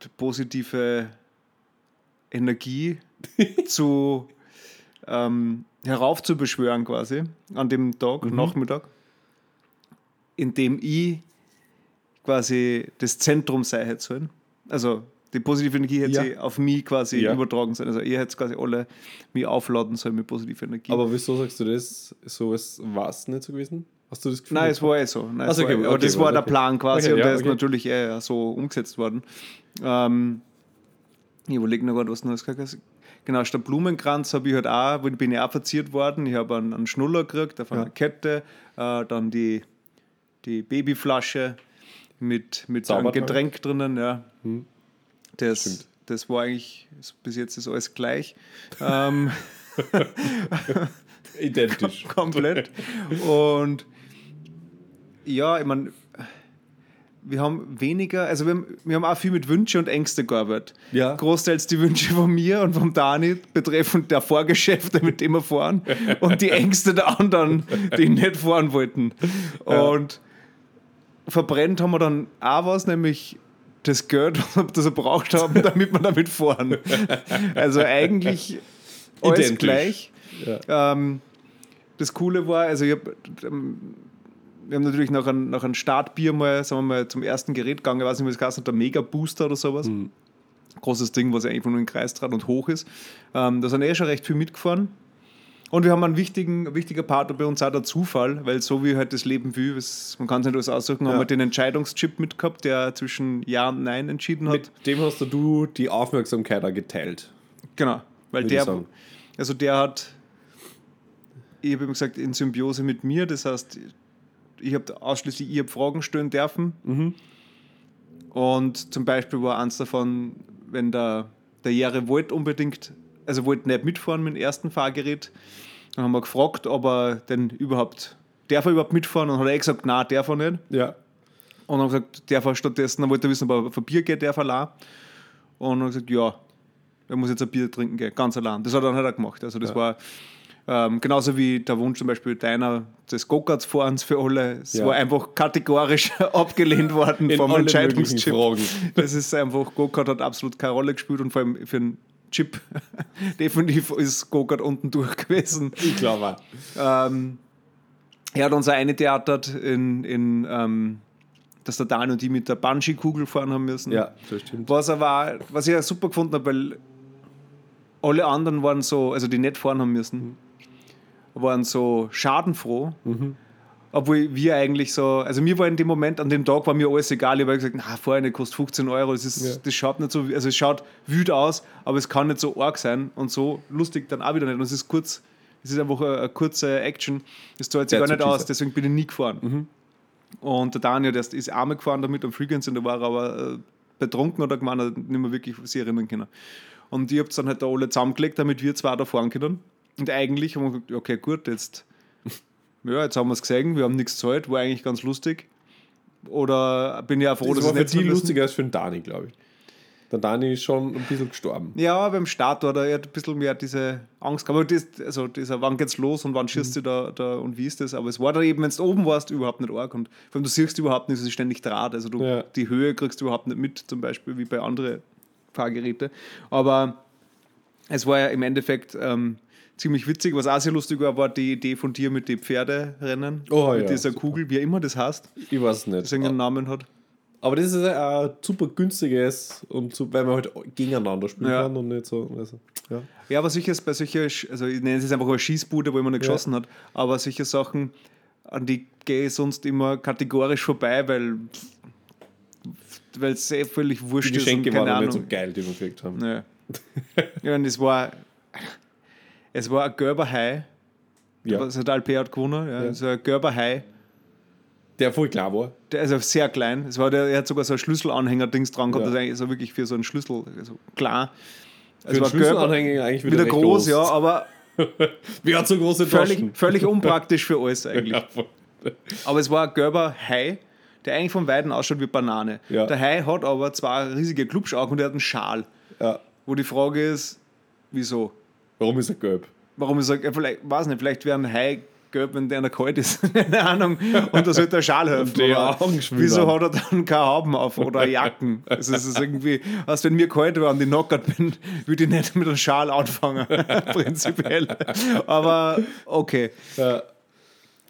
B: die positive Energie zu ähm, heraufzubeschwören quasi an dem Tag,
A: Mhm.
B: Nachmittag, indem ich quasi das Zentrum sei hätte sollen. Also die positive Energie hätte
A: Ja.
B: sie auf mich quasi
A: Ja.
B: übertragen sollen. Also ihr hättet quasi alle mich aufladen sollen mit positiver Energie.
A: Aber wieso sagst du das? So war es nicht so gewesen? Hast du das Gefühl?
B: Nein, es war eh so. Nein,
A: Ach
B: es
A: so,
B: war
A: okay,
B: eh-
A: okay,
B: das war
A: okay.
B: der Plan quasi
A: Okay,
B: und
A: ja,
B: der ist
A: okay.
B: natürlich eh so umgesetzt worden. Ähm, ich überlege noch gerade, was hast. Genau, statt Blumenkranz habe ich halt auch, bin ich auch verziert worden. Ich habe einen, einen Schnuller gekriegt auf einer
A: Ja.
B: Kette, äh, dann die, die Babyflasche mit, mit einem
A: Zaubertrank.
B: Getränk drinnen. Ja.
A: Hm.
B: Das,
A: Stimmt.
B: das war eigentlich, bis jetzt ist alles gleich. ähm,
A: Identisch.
B: komplett. Und ja, ich meine, wir haben weniger, also wir haben, wir haben auch viel mit Wünsche und Ängste gearbeitet.
A: Ja.
B: Großteils die Wünsche von mir und vom Dani betreffend der Vorgeschäfte, mit dem wir fahren, und die Ängste der anderen, die nicht fahren wollten. Und verbrennt haben wir dann auch was, nämlich das Geld, das wir braucht haben, damit wir damit fahren. Also eigentlich alles
A: Identisch.
B: gleich.
A: Ja.
B: Ähm, das Coole war, also ich hab, ähm, wir haben natürlich nach einem, nach einem Startbier mal, sagen wir mal, zum ersten Gerät gegangen, ich weiß nicht, wie das heißt, der Mega Booster oder sowas. Großes Ding, was eigentlich nur in den Kreis trat und hoch ist. Ähm, da sind eh schon recht viel mitgefahren. Und wir haben einen wichtigen, wichtiger Part bei uns auch der Zufall, weil so wie halt das Leben will, was, man kann es nicht alles aussuchen, haben
A: Ja.
B: wir den Entscheidungschip mitgehabt, der zwischen Ja und Nein entschieden hat.
A: Mit dem hast du die Aufmerksamkeit auch geteilt.
B: Genau, weil der, also der hat, ich habe ihm gesagt, in Symbiose mit mir, das heißt, ich habe ausschließlich, ich habe Fragen stellen dürfen.
A: Mhm.
B: Und zum Beispiel war eins davon, wenn der, der Jere wollte unbedingt, also wollte nicht mitfahren mit dem ersten Fahrgerät, dann haben wir gefragt, ob er denn überhaupt, darf er überhaupt mitfahren? Und hat er gesagt, nein, darf er nicht.
A: Ja.
B: Und dann haben gesagt, darf er stattdessen, dann wollte er wissen, ob er ein Bier geht, darf er allein. Und dann haben gesagt, ja, er muss jetzt ein Bier trinken gehen, ganz allein. Das hat er dann halt auch gemacht. Also das
A: Ja.
B: war ähm, genauso wie der Wunsch zum Beispiel deiner des Go-Karts-Fahrens für alle. Es
A: Ja.
B: war einfach kategorisch abgelehnt worden
A: In
B: vom Entscheidungschip. Das ist einfach, Go-Kart hat absolut keine Rolle gespielt und vor allem für einen Chip definitiv ist Go-Kart unten durch gewesen.
A: Ich glaube
B: Ähm, er hat uns auch eine theatert, in, in, ähm, dass der Dan und die mit der Bungee-Kugel fahren haben müssen.
A: Ja, das stimmt.
B: Was aber, was ich auch super gefunden habe, weil alle anderen waren so, also die nicht fahren haben müssen, waren so schadenfroh. Obwohl wir eigentlich so, also mir war in dem Moment, an dem Tag war mir alles egal. Ich habe gesagt, na, vorher nicht kostet 15 Euro, das, ist,
A: Ja.
B: das schaut nicht so, also es schaut wütend aus, aber es kann nicht so arg sein und so lustig dann auch wieder nicht. Und es ist kurz, es ist einfach eine, eine kurze Action, das zahlt sich
A: Der
B: gar nicht aus, deswegen bin ich nie gefahren. Und der Daniel, der ist einmal gefahren damit am Frequency und der war aber äh, betrunken oder gemeint, hat nicht mehr wirklich sich erinnern können. Und ich habe dann halt da alle zusammengelegt, damit wir zwei da fahren können. Und eigentlich haben wir gesagt, okay, gut, jetzt, ja, jetzt haben wir es gesehen, wir haben nichts gezahlt, war eigentlich ganz lustig. Oder bin ich auch froh,
A: Das
B: dass
A: für
B: nicht müssen.
A: lustiger als für den Dani, glaube ich. Der Dani ist schon ein bisschen gestorben.
B: Ja, beim Start war da eher ein bisschen mehr diese Angst. Aber das, also dieser, wann geht's los und wann schießt du da, da und wie ist das? Aber es war dann eben, wenn du oben warst, überhaupt nicht arg. Und vor allem, du siehst überhaupt nicht, es ist ständig Draht. Also du,
A: Ja.
B: die Höhe kriegst du überhaupt nicht mit, zum Beispiel wie bei anderen Fahrgeräten. Aber es war ja im Endeffekt ähm, ziemlich witzig. Was auch sehr lustig war, war die Idee von dir mit den Pferderennen.
A: Oh,
B: mit
A: ja,
B: dieser
A: super.
B: Kugel, wie immer das heißt,
A: Ich weiß es nicht.
B: das irgendeinen Namen hat.
A: Aber das ist ein super günstiges, und so, weil man halt gegeneinander spielen
B: Ja.
A: kann und nicht so. Also, ja.
B: Ja, aber sicher ist bei solchen, also ich nenne es einfach eine Schießbude, wo man nicht
A: Ja.
B: geschossen hat, aber solche Sachen, an die gehe ich sonst immer kategorisch vorbei, weil weil es eh völlig wurscht
A: Die Geschenke
B: ist und
A: waren nicht so geil, die wir gekriegt haben.
B: Ja. ja, und es war, es war ein gelber Hai,
A: Ja.
B: also der Alpe hat gewonnen, ja,
A: Ja.
B: also ein gelber Hai,
A: Der voll klar war.
B: der ist also sehr klein, es war der, er hat sogar so ein Schlüsselanhänger-Dings dran gehabt,
A: Ja.
B: das ist eigentlich so wirklich für so einen Schlüssel, also klar.
A: Für den
B: war
A: Schlüsselanhänger eigentlich wieder,
B: wieder
A: recht
B: groß, ja, aber
A: Wer hat so große
B: völlig,
A: Taschen?
B: völlig unpraktisch für alles eigentlich. Aber es war ein gelber Hai, der eigentlich vom Weiden ausschaut wie Banane.
A: Ja.
B: Der Hai hat aber zwei riesige Klubschaugen und er hat einen Schal.
A: ja.
B: Wo die Frage ist, wieso?
A: Warum ist er gelb?
B: Warum ich sage, ja, vielleicht, weiß nicht, vielleicht wäre ein Hai gelb, wenn der kalt ist. Keine Ahnung. Und da sollte der Schal helfen.
A: die
B: aber
A: Augen geschwüllt
B: Wieso hat er dann keine Hauben auf oder Jacken? Also es ist irgendwie, als wenn mir kalt war und ich knockert bin, würde ich nicht mit einem Schal anfangen. Prinzipiell. Aber okay.
A: Ja.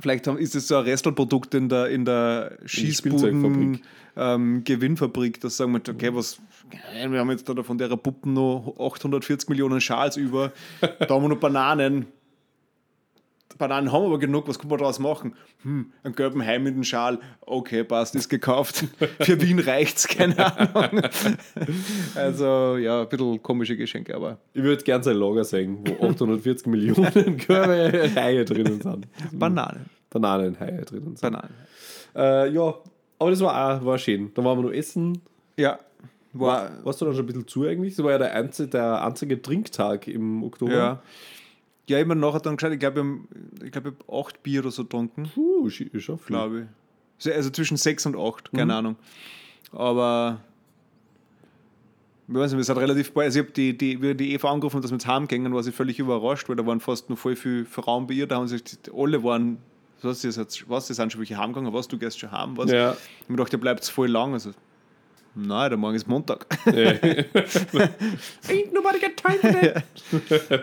B: Vielleicht ist es so ein Restelprodukt in der, in der Schießbuden ähm, Gewinnfabrik, das sagen wir, okay, was, wir haben jetzt da von der Puppen noch 840 Millionen Schals über, da haben wir noch Bananen. Bananen haben wir aber genug, was kann man daraus machen? Hm, einen gelben Hai mit einem Schal, okay, passt, ist gekauft. Für Wien reicht's, keine Ahnung. Also, ja, ein bisschen komische Geschenke, aber
A: Ich würde gerne sein Lager sehen, wo 840 Millionen Körbe Haie drinnen sind.
B: Bananen.
A: Bananenhaie drinnen sind.
B: Bananen.
A: Äh, ja, aber das war auch war schön. Da waren wir noch essen.
B: Ja, war,
A: Warst du dann schon ein bisschen zu eigentlich? Das war ja der einzige, der einzige Trinktag im Oktober.
B: Ja. Ja, immer nachher dann geschaut, ich glaube, ich habe ich glaub, ich hab acht Bier oder so getrunken,
A: Puh, ist schon viel.
B: glaube ich. So, Also zwischen sechs und acht,
A: Mhm.
B: keine Ahnung. Aber ich weiß nicht, es hat relativ bald, also ich habe die, die, die Eva angerufen, dass wir jetzt heimgehen, war sie völlig überrascht, weil da waren fast noch voll viel Frauen bei ihr, da haben sie gesagt, alle waren, was, das jetzt, was, die sind schon welche heimgegangen, was, du gehst schon heim, was?
A: Ja.
B: Ich habe mir gedacht, der bleibt voll lang, also nein, der Morgen ist Montag.
A: Ain't
B: nobody got time that.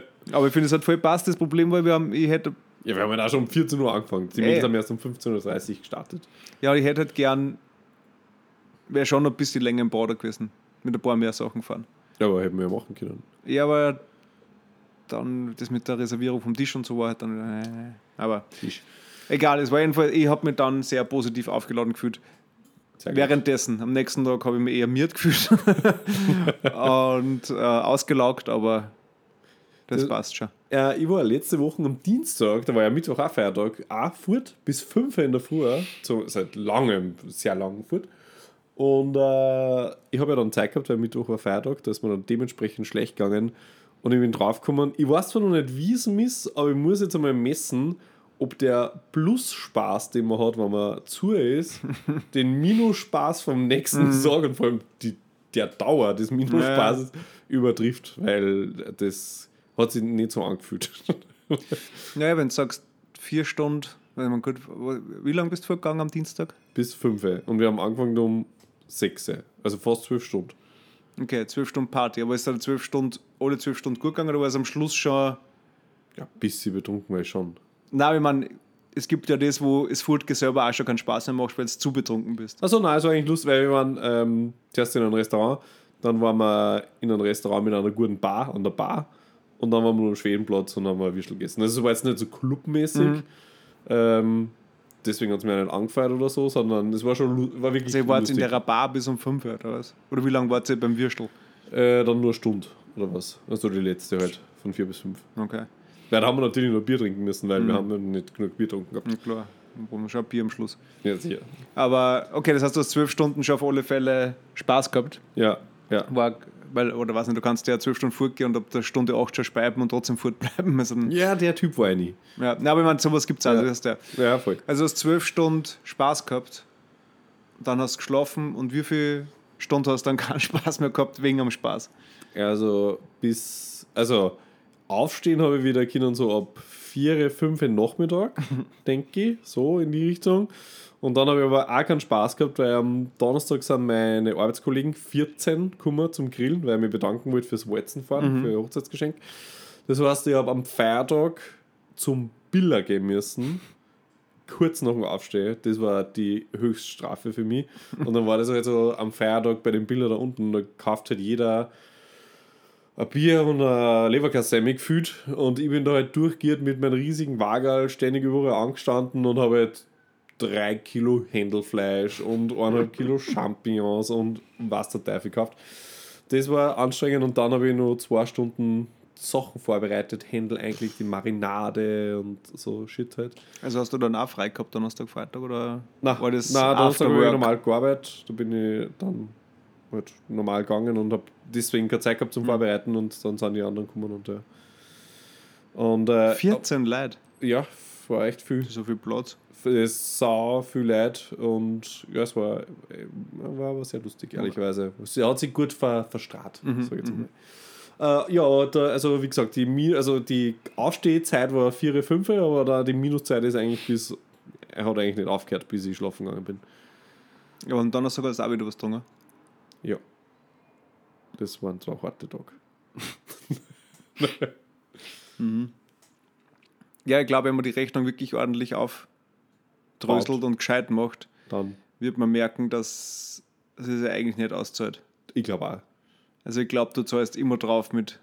B: Aber ich finde, es hat voll passt. Das Problem war, wir haben, ich hätte
A: Ja, wir haben ja auch schon um 14 Uhr angefangen. Die. Mädels haben erst um 15.30 Uhr gestartet.
B: Ja, ich hätte halt gern, wäre schon noch ein bisschen länger im Border gewesen, mit ein paar mehr Sachen fahren.
A: Ja, aber hätten wir ja machen können.
B: Ja, aber dann das mit der Reservierung vom Tisch und so war halt dann. Äh, aber
A: Tisch.
B: egal, es war jedenfalls, ich habe mich dann sehr positiv aufgeladen gefühlt. Währenddessen, am nächsten Tag habe ich mich eher miert gefühlt und äh, ausgelaugt, aber das
A: Das-
B: passt schon.
A: Äh, ich war letzte Woche am Dienstag, da war ja Mittwoch auch Feiertag, auch fort bis 5 Uhr in der Früh, so seit langem, sehr langem fort. Und äh, ich habe ja dann Zeit gehabt, weil Mittwoch war Feiertag, da ist mir dann dementsprechend schlecht gegangen. Und ich bin draufgekommen, ich weiß zwar noch nicht, wie es ist, aber ich muss jetzt einmal messen, ob der Plus-Spaß, den man hat, wenn man zu ist, den Minusspaß vom nächsten Tag und vor allem die, der Dauer des Minusspaßes übertrifft, weil das hat sich nicht so angefühlt.
B: Naja, wenn du sagst, vier Stunden, wenn man gut, wie lange bist du vorgegangen am Dienstag?
A: Bis 5 Und wir haben angefangen um 6 Also fast 12 Stunden.
B: Okay, zwölf Stunden Party, aber ist dann zwölf Stunden, alle zwölf Stunden gut gegangen oder war es am Schluss schon.
A: Ja, bis sie betrunken war ich schon.
B: Nein, ich meine, es gibt ja das, wo es Food selber auch schon keinen Spaß mehr macht, weil du zu betrunken bist.
A: Also nein, es war eigentlich lustig, weil wir waren ähm, zuerst in einem Restaurant, dann waren wir in einem Restaurant mit einer guten Bar an der Bar und dann waren wir nur am Schwedenplatz und haben wir Wischel gegessen. Also es war jetzt nicht so clubmäßig. Ähm, deswegen hat es mir nicht angefeiert oder so, sondern es war schon war wirklich
B: Also, ihr wart in der Bar bis um fünf oder was? Oder wie lange wart ihr beim Würstel?
A: äh, dann nur eine Stunde oder was. Also die letzte halt, von 4 bis 5.
B: Okay,
A: Ja, da haben wir natürlich noch Bier trinken müssen, weil wir haben ja nicht genug Bier getrunken gehabt.
B: na klar. Dann brauchen wir schon ein Bier am Schluss.
A: Ja, sicher.
B: Aber okay, das heißt, du hast zwölf Stunden schon auf alle Fälle Spaß gehabt.
A: Ja, ja.
B: War, weil, oder was nicht, du kannst ja zwölf Stunden fortgehen und ab der Stunde acht schon speiben und trotzdem fortbleiben. Also,
A: Ja, der Typ war ich nie.
B: ja. Na, aber ich meine, sowas gibt es auch.
A: Ja.
B: Das heißt, ja.
A: Voll.
B: Also du hast zwölf Stunden Spaß gehabt, dann hast du geschlafen und wie viele Stunden hast du dann keinen Spaß mehr gehabt wegen am Spaß?
A: Also bis, also aufstehen habe ich wieder können so ab 4, 5 Uhr Nachmittag, denke ich, so in die Richtung. Und dann habe ich aber auch keinen Spaß gehabt, weil am Donnerstag sind meine Arbeitskollegen 14 gekommen zum Grillen, weil ich mich bedanken wollte fürs Walzenfahren, für ihr Hochzeitsgeschenk. Das heißt, ich habe am Feiertag zum Biller gehen müssen, kurz nach dem Aufstehen. Das war die Höchststrafe für mich. Und dann war das halt so am Feiertag bei dem Biller da unten, da kauft halt jeder ein Bier und ein Leberkassemmel gefühlt und ich bin da halt durchgeht mit meinem riesigen Wagerl ständig überall angestanden und habe halt drei Kilo Händelfleisch und eineinhalb Kilo Champignons und was der Teufel gekauft. Das war anstrengend und dann habe ich noch zwei Stunden Sachen vorbereitet, Händel eigentlich, die Marinade und so Shit halt.
B: Also hast du dann auch frei gehabt, Donnerstag, Freitag oder
A: Na,
B: war das
A: da
B: after
A: habe ich normal gearbeitet, da bin ich dann halt normal gegangen und habe deswegen keine Zeit gehabt
B: Mhm.
A: zum Vorbereiten und dann sind die anderen gekommen und ja. Und äh,
B: 14 Leute,
A: ja, war echt viel.
B: so viel Platz.
A: Es ist sau viel Leid und ja, es war, äh, war aber sehr lustig, ehrlicherweise. Sie hat sich gut ver, verstrahlt,
B: Mhm,
A: sag ich jetzt mal. Äh, ja, da, also wie gesagt, die, Mi- also die Aufstehzeit war 4, 5, aber da die Minuszeit ist eigentlich bis, er hat eigentlich nicht aufgehört, bis ich schlafen gegangen bin.
B: Ja, und Donnerstag hast du auch wieder was getrunken.
A: Ja. Das waren zwei harte Tage.
B: Ja, ich glaube, wenn man die Rechnung wirklich ordentlich aufdröselt und gescheit macht,
A: Dann,
B: wird man merken, dass es sich ja eigentlich nicht auszahlt.
A: ich glaube auch.
B: Also ich glaube, du zahlst immer drauf mit,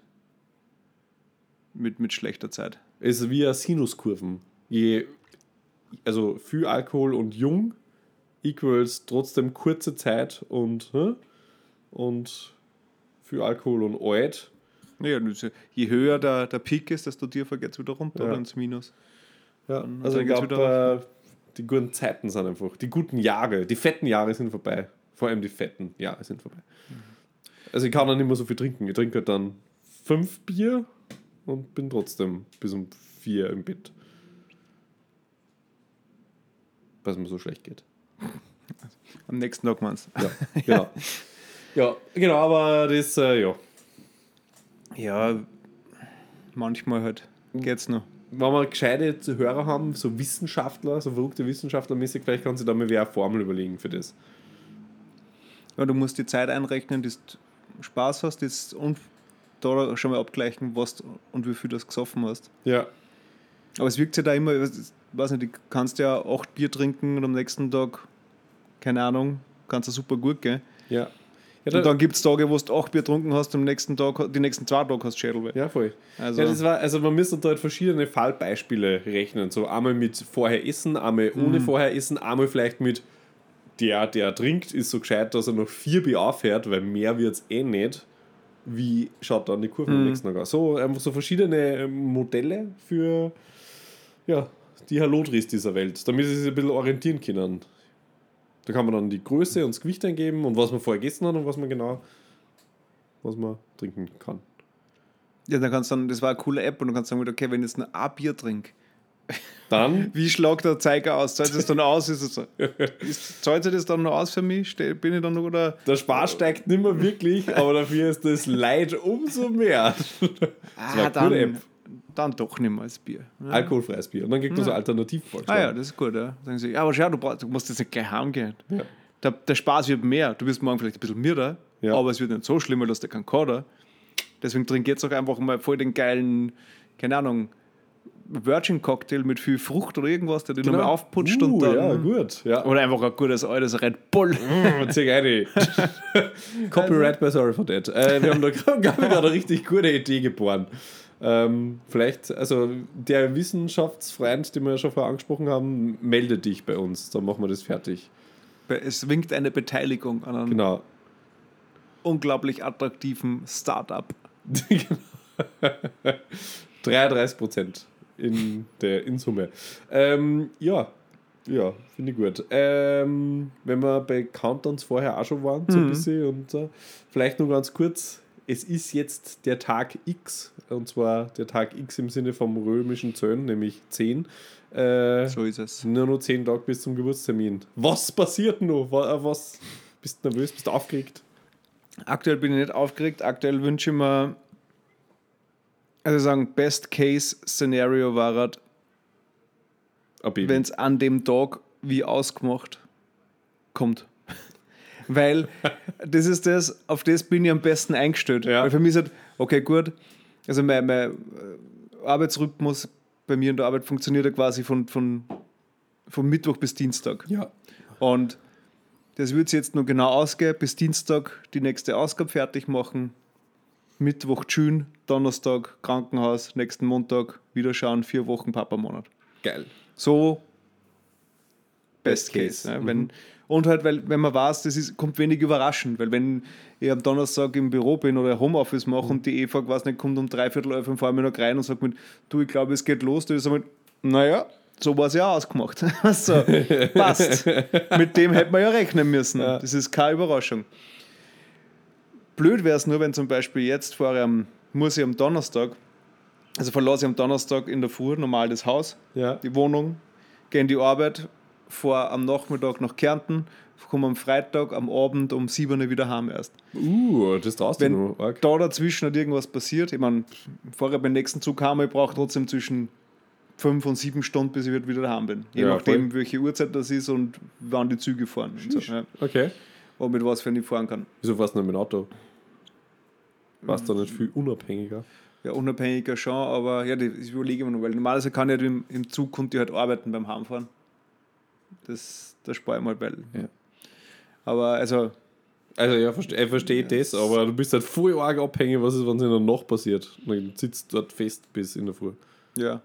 B: mit, mit schlechter Zeit.
A: Es ist wie eine Sinuskurven. Je, also viel Alkohol und jung equals trotzdem kurze Zeit und, und viel Alkohol und alt.
B: Naja, je höher der, der Peak ist, desto tiefer geht es wieder runter
A: Ja.
B: oder ins Minus.
A: Ja,
B: Dann-
A: also ich glaube, die guten Zeiten sind einfach, die guten Jahre, die fetten Jahre sind vorbei. Vor allem die fetten Jahre sind vorbei. Also ich kann dann nicht mehr so viel trinken. Ich trinke halt dann fünf Bier und bin trotzdem bis um vier im Bett. Weil es mir so schlecht geht.
B: Am nächsten Tag meinst du?
A: Ja, genau. ja, genau, aber das, äh, ja.
B: Ja, manchmal halt geht's noch.
A: Wenn wir gescheite Hörer haben, so Wissenschaftler, so verrückte Wissenschaftler mäßig, vielleicht kann sich da mal wer eine Formel überlegen für das.
B: Ja, du musst die Zeit einrechnen, die du Spaß hast jetzt und da schon mal abgleichen, was und wie viel du das gesoffen hast.
A: Ja.
B: Aber es wirkt ja da immer, ich weiß nicht, du kannst ja acht Bier trinken und am nächsten Tag, keine Ahnung, kannst du super gut gehen.
A: Ja. Da-
B: und dann gibt es Tage, wo du acht Bier getrunken hast und am nächsten Tag, die nächsten zwei Tage hast du Schädelweh.
A: Ja, voll.
B: Also-
A: ja, das war, also man müsste da halt verschiedene Fallbeispiele rechnen. So einmal mit vorher essen, einmal
B: Mhm.
A: ohne vorher essen, einmal vielleicht mit der, der trinkt, ist so gescheit, dass er noch vier Bier aufhört, weil mehr wird es eh nicht. Wie schaut dann die Kurve
B: Mhm.
A: am nächsten Tag aus? So, einfach so verschiedene ähm, Modelle für ja, die Halodris dieser Welt, damit sie sich ein bisschen orientieren können. Da kann man dann die Größe und das Gewicht eingeben und was man vorher gegessen hat und was man genau was man trinken kann.
B: Ja, dann kannst du dann, das war eine coole App und du kannst sagen, okay, wenn ich jetzt nur ein Bier trinke,
A: Dann
B: wie schlagt der Zeiger aus? Zahlt es dann aus? Ist es so, ist, zahlt sich das dann noch aus für mich? Ste- Bin ich dann noch oder?
A: Der Spaß steigt nicht mehr wirklich, aber dafür ist das Leid umso mehr. war eine
B: dann,
A: coole App.
B: Dann doch nicht mehr als Bier. Ja.
A: Alkoholfreies Bier. Und dann gibt es so alternativ
B: Ah ja, das ist gut, ja. Sagen sie, ja, aber schau, du, brauchst, du musst jetzt nicht gleich heimgehen. Der, der Spaß wird mehr. Du wirst morgen vielleicht ein bisschen müder,
A: Ja.
B: aber es wird nicht so schlimm, weil du hast ja keinen Kader. Deswegen trink jetzt auch einfach mal voll den geilen, keine Ahnung, Virgin-Cocktail mit viel Frucht oder irgendwas, der den nochmal aufputscht
A: uh,
B: und dann.
A: Ja, gut. Ja.
B: Oder einfach ein gutes altes Red Bull.
A: Mm. Copyright by Sorry for That. Äh, wir haben da, gerade eine richtig gute Idee geboren. Ähm, vielleicht, also der Wissenschaftsfreund, den wir ja schon vorher angesprochen haben, melde dich bei uns, dann machen wir das fertig.
B: Es winkt eine Beteiligung an einem
A: Genau.
B: unglaublich attraktiven Startup.
A: 33 Prozent in der in Summe. Ähm, ja, ja, finde ich gut. Ähm, wenn wir bei Countdowns vorher auch schon waren, so ein bisschen und so, vielleicht nur ganz kurz. Es ist jetzt der Tag X, und zwar der Tag X im Sinne vom römischen Zölln, nämlich 10. Äh,
B: So ist es.
A: Nur noch 10 Tage bis zum Geburtstermin. Was passiert noch? Wa- Was? Bist du nervös? Bist du aufgeregt?
B: Aktuell bin ich nicht aufgeregt. Aktuell wünsche ich mir, also sagen, Best-Case-Szenario war halt,
A: Ein Baby.
B: wenn es an dem Tag wie ausgemacht kommt. Weil das ist das, auf das bin ich am besten eingestellt.
A: Ja.
B: Weil für mich ist halt, okay, gut, also mein, mein äh, Arbeitsrhythmus bei mir in der Arbeit funktioniert ja quasi von, von, von Mittwoch bis Dienstag.
A: ja.
B: Und das wird jetzt nur genau ausgehen, bis Dienstag die nächste Ausgabe fertig machen. Mittwoch schön, Donnerstag Krankenhaus, nächsten Montag wieder schauen, vier Wochen Papa-Monat.
A: Geil.
B: So
A: Best
B: Best
A: Case.
B: Case. Ja, wenn, und halt, weil, wenn man weiß, das ist, kommt wenig überraschend, weil wenn ich am Donnerstag im Büro bin oder Homeoffice mache und die Eva weiß nicht, kommt um dreiviertel elf und vor mir noch rein und sagt mir, du, ich glaube, es geht los, da ist einmal, naja, so war es ja ausgemacht. so, passt. Mit dem hätte man ja rechnen müssen. Das ist keine Überraschung. Blöd wäre es nur, wenn zum Beispiel jetzt fahre am, muss ich am Donnerstag, also verlasse ich am Donnerstag in der Früh normal das Haus,
A: Ja.
B: die Wohnung, gehe in die Arbeit, fahre am Nachmittag nach Kärnten, komme am Freitag am Abend um 7 Uhr wieder heim erst.
A: Uh, das traust du
B: Wenn
A: noch. Arg.
B: da dazwischen hat irgendwas passiert, ich meine, vorher beim nächsten Zug heim, ich brauche trotzdem zwischen 5 und 7 Stunden, bis ich wieder daheim bin. Je
A: Ja,
B: nachdem, welche Uhrzeit das ist und wann die Züge fahren. Und, so, ja.
A: Okay.
B: und mit was für ich fahren kann.
A: Wieso fährst du nicht mit dem Auto? Warst du da nicht viel unabhängiger?
B: Ja, unabhängiger schon, aber ja, das ich überlege mir noch, weil normalerweise kann ich halt im, im Zug ich halt arbeiten beim Heimfahren. Das, das spare ich mal, weil.
A: Ja.
B: Aber also,
A: Also ja, ich verstehe das, aber du bist halt voll arg abhängig, was ist, wenn es in der Nacht passiert. Dann sitzt dort fest bis in der Früh.
B: ja.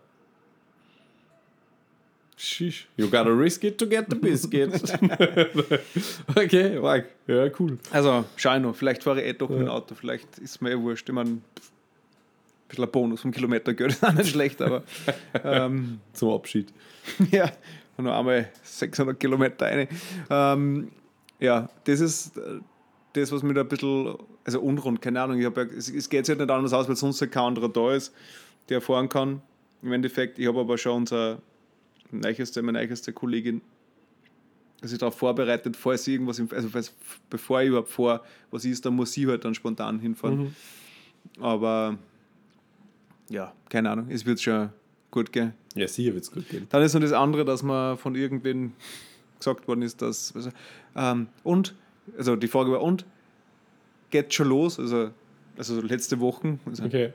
A: Shish. You gotta risk it to get the biscuit. okay, arg. Ja, cool.
B: Also, schau ich noch. Vielleicht fahre ich eh doch mit dem Auto. Vielleicht ist mir eh wurscht. Ich meine, ein bisschen ein Bonus vom Kilometergeld ist auch nicht schlecht, aber ähm,
A: Zum Abschied.
B: ja, und noch einmal 600 Kilometer rein. Ähm, ja, das ist äh, das, was mir da ein bisschen, also unrund, keine Ahnung. Ich hab ja, es, es geht halt nicht anders aus, weil sonst halt kein anderer da ist, der fahren kann. Im Endeffekt, ich habe aber schon unser neicheste, meine neicheste Kollegin sich darauf vorbereitet, falls sie irgendwas, im, also falls, bevor ich überhaupt vor, was ist, dann muss sie halt dann spontan hinfahren. Aber ja, keine Ahnung, es wird schon gut gehen.
A: Ja, sicher wird es gut gehen.
B: Dann ist noch das andere, dass man von irgendwen gesagt worden ist, dass. Also, ähm, und, also die Frage war, und geht schon los? Also, also letzte Woche. Also,
A: Okay.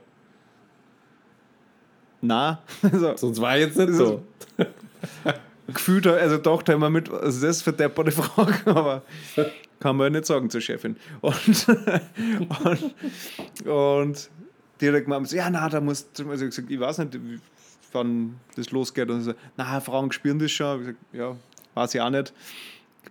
B: Na, also,
A: Sonst war jetzt nicht so.
B: gefühlt, also dachte ich mir mit, also das ist für depperte Frage, aber Kann man ja nicht sagen zur Chefin. Und, und, und die hat gemeint, ja, na, da muss, also ich gesagt, ich weiß nicht, wann das losgeht. Und so, na, Frauen spüren das schon. Ich gesagt, ja, weiß ich auch nicht.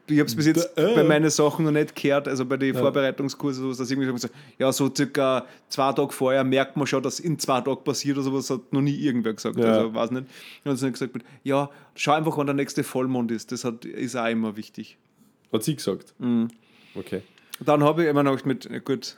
B: Ich habe es bis jetzt
A: Äh.
B: bei meinen Sachen noch nicht gehört, also bei den Vorbereitungskursen, sowas, dass irgendwie so, ja, so circa zwei Tage vorher merkt man schon, dass in zwei Tagen passiert oder sowas, hat noch nie irgendwer gesagt.
A: Ja.
B: Also, weiß nicht. Und dann gesagt, ja, schau einfach, wann der nächste Vollmond ist. Das hat, ist auch immer wichtig.
A: Hat sie gesagt.
B: Mhm.
A: Okay.
B: Dann habe ich immer noch mit, gut,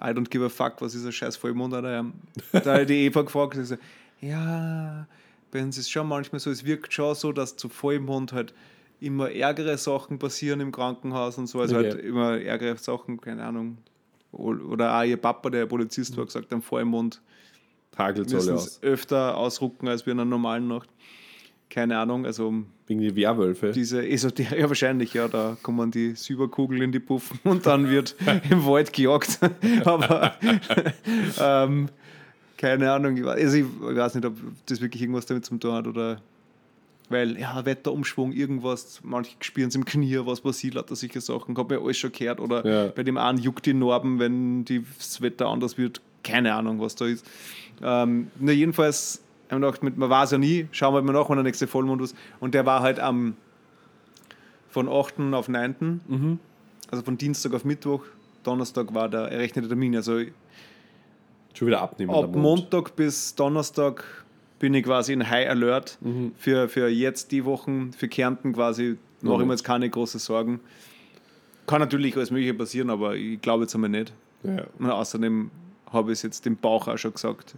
B: I don't give a fuck, was ist ein scheiß Vollmond? Ja. Da habe ich die Eva gefragt, sie so, ja, bei uns ist schon manchmal so, es wirkt schon so, dass zu Vollmond halt immer ärgere Sachen passieren im Krankenhaus und so, also
A: Okay.
B: halt immer ärgere Sachen, keine Ahnung. Oder auch ihr Papa, der Polizist war, gesagt, am Vollmond
A: Hagelt
B: müssen
A: aus.
B: es öfter ausrucken als wir in einer normalen Nacht. Keine Ahnung, also
A: Wegen die Werwölfe.
B: diese Esoterik, ja wahrscheinlich, ja, da kommen die Silberkugeln in die Puffen und dann wird im Wald gejagt. Aber ähm, keine Ahnung, ich weiß, also ich weiß nicht, ob das wirklich irgendwas damit zu tun hat oder weil, ja, Wetterumschwung, irgendwas, manche spüren es im Knie, was passiert, lauter solche Sachen, habe mir alles schon gehört. Oder
A: Ja.
B: bei dem einen juckt die Narben, wenn die, das Wetter anders wird. Keine Ahnung, was da ist. Ähm, nur jedenfalls, ich habe gedacht, man weiß ja nie, schauen wir mal nach, wann der nächste Vollmond ist. Und der war halt am von 8. auf 9.
A: Mhm.
B: Also von Dienstag auf Mittwoch. Donnerstag war der errechnete Termin. Also
A: Schon wieder abnehmen.
B: ab Montag bis Donnerstag bin ich quasi in High Alert
A: Mhm.
B: für, für jetzt die Wochen, für Kärnten quasi. Mache
A: Mhm.
B: ich mir jetzt keine großen Sorgen. Kann natürlich alles Mögliche passieren, aber ich glaube jetzt einmal nicht.
A: Ja,
B: Und außerdem habe ich es jetzt dem Bauch auch schon gesagt,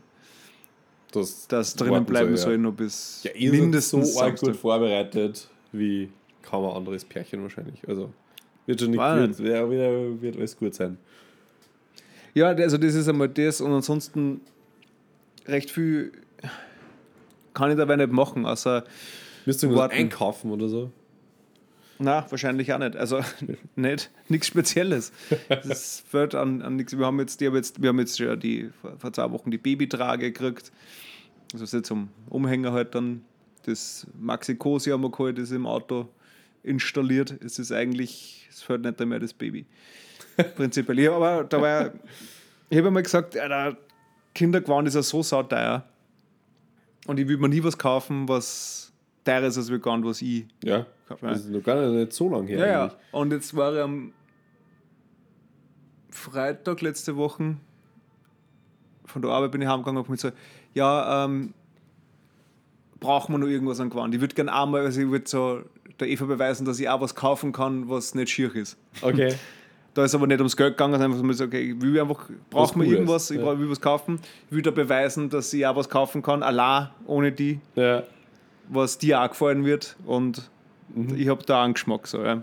A: das
B: dass drinnen bleiben
A: soll,
B: soll,
A: ja.
B: noch bis
A: Ja, ihr mindestens so gut vorbereitet wie kaum ein anderes Pärchen wahrscheinlich. Also wird schon nicht
B: War
A: wird, wieder, wird alles gut sein.
B: Ja, also das ist einmal das und ansonsten recht viel kann ich dabei nicht machen, außer
A: Müsst irgendwas
B: Warten.
A: einkaufen oder so?
B: Na, wahrscheinlich auch nicht. Also nicht, nichts Spezielles. Das fällt an, an nichts. Wir haben jetzt, die haben jetzt, wir haben jetzt schon die, vor, zwei Wochen die Babytrage gekriegt. Also das ist jetzt zum Umhänger halt dann das Maxi Cosi haben wir geholt, ist im Auto installiert. Es ist eigentlich, es fällt nicht mehr das Baby. Prinzipiell. Ja, aber da war, ich habe einmal gesagt, ja, der Kindergewand ist ja so sauteuer. Und ich will mir nie was kaufen, was teurer ist als wir Gewand, was ich
A: Ja.
B: kaufe.
A: Das ist noch gar nicht so lange her.
B: Ja, ja. Und jetzt war ich am Freitag letzte Woche von der Arbeit bin ich heimgegangen und hab mir so, ja, ähm, brauchen wir noch irgendwas an Gewand? Ich würde gerne einmal, also ich würde so der Eva beweisen, dass ich auch was kaufen kann, was nicht schier ist.
A: Okay.
B: Da ist aber nicht ums Geld gegangen, sondern einfach so, okay, ich will einfach, braucht man
A: Cooles,
B: irgendwas, ich
A: ja.
B: will was kaufen, ich will da beweisen, dass ich auch was kaufen kann, allein, ohne die,
A: Ja.
B: was dir auch gefallen wird und
A: Mhm.
B: ich habe da einen Geschmack. So, ja.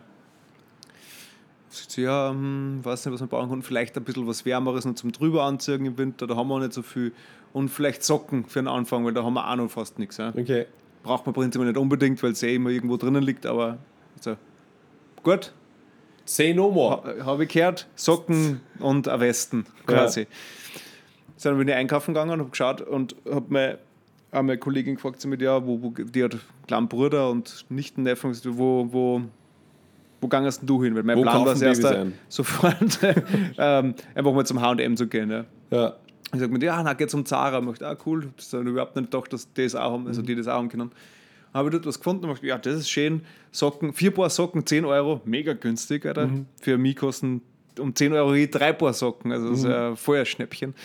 B: Ja, hm, weiß nicht, was man brauchen kann. Vielleicht ein bisschen was Wärmeres noch zum drüber anziehen im Winter, da haben wir auch nicht so viel. Und vielleicht Socken für den Anfang, weil da haben wir auch noch fast nichts. Ja.
A: Okay.
B: Braucht man prinzipiell nicht unbedingt, weil es eh immer irgendwo drinnen liegt, aber so. gut,
A: Say no more.
B: ha, habe ich gehört, Socken und ein Westen quasi. So, dann bin ich einkaufen gegangen und habe geschaut und habe mir auch meine Kollegin gefragt, sie mit, ja, wo, wo, die hat einen kleinen Bruder und nicht einen Neffen, gesagt, wo, wo, wo gangst denn du hin? Weil mein
A: Wo
B: Plan war es erst, sofort ähm, einfach mal zum H&M zu gehen. Ja.
A: Ja.
B: Ich sage mir, ja, na, geht zum Zara. Ich dachte, ah, cool, das ich überhaupt nicht gedacht, dass die das auch haben, also die das auch haben können. Habe ich dort was gefunden und dachte, ja, das ist schön. Socken, vier Paar Socken, 10 Euro, mega günstig, Alter. Für mich kosten um 10 Euro je drei Paar Socken, also das ist ein Feuerschnäppchen.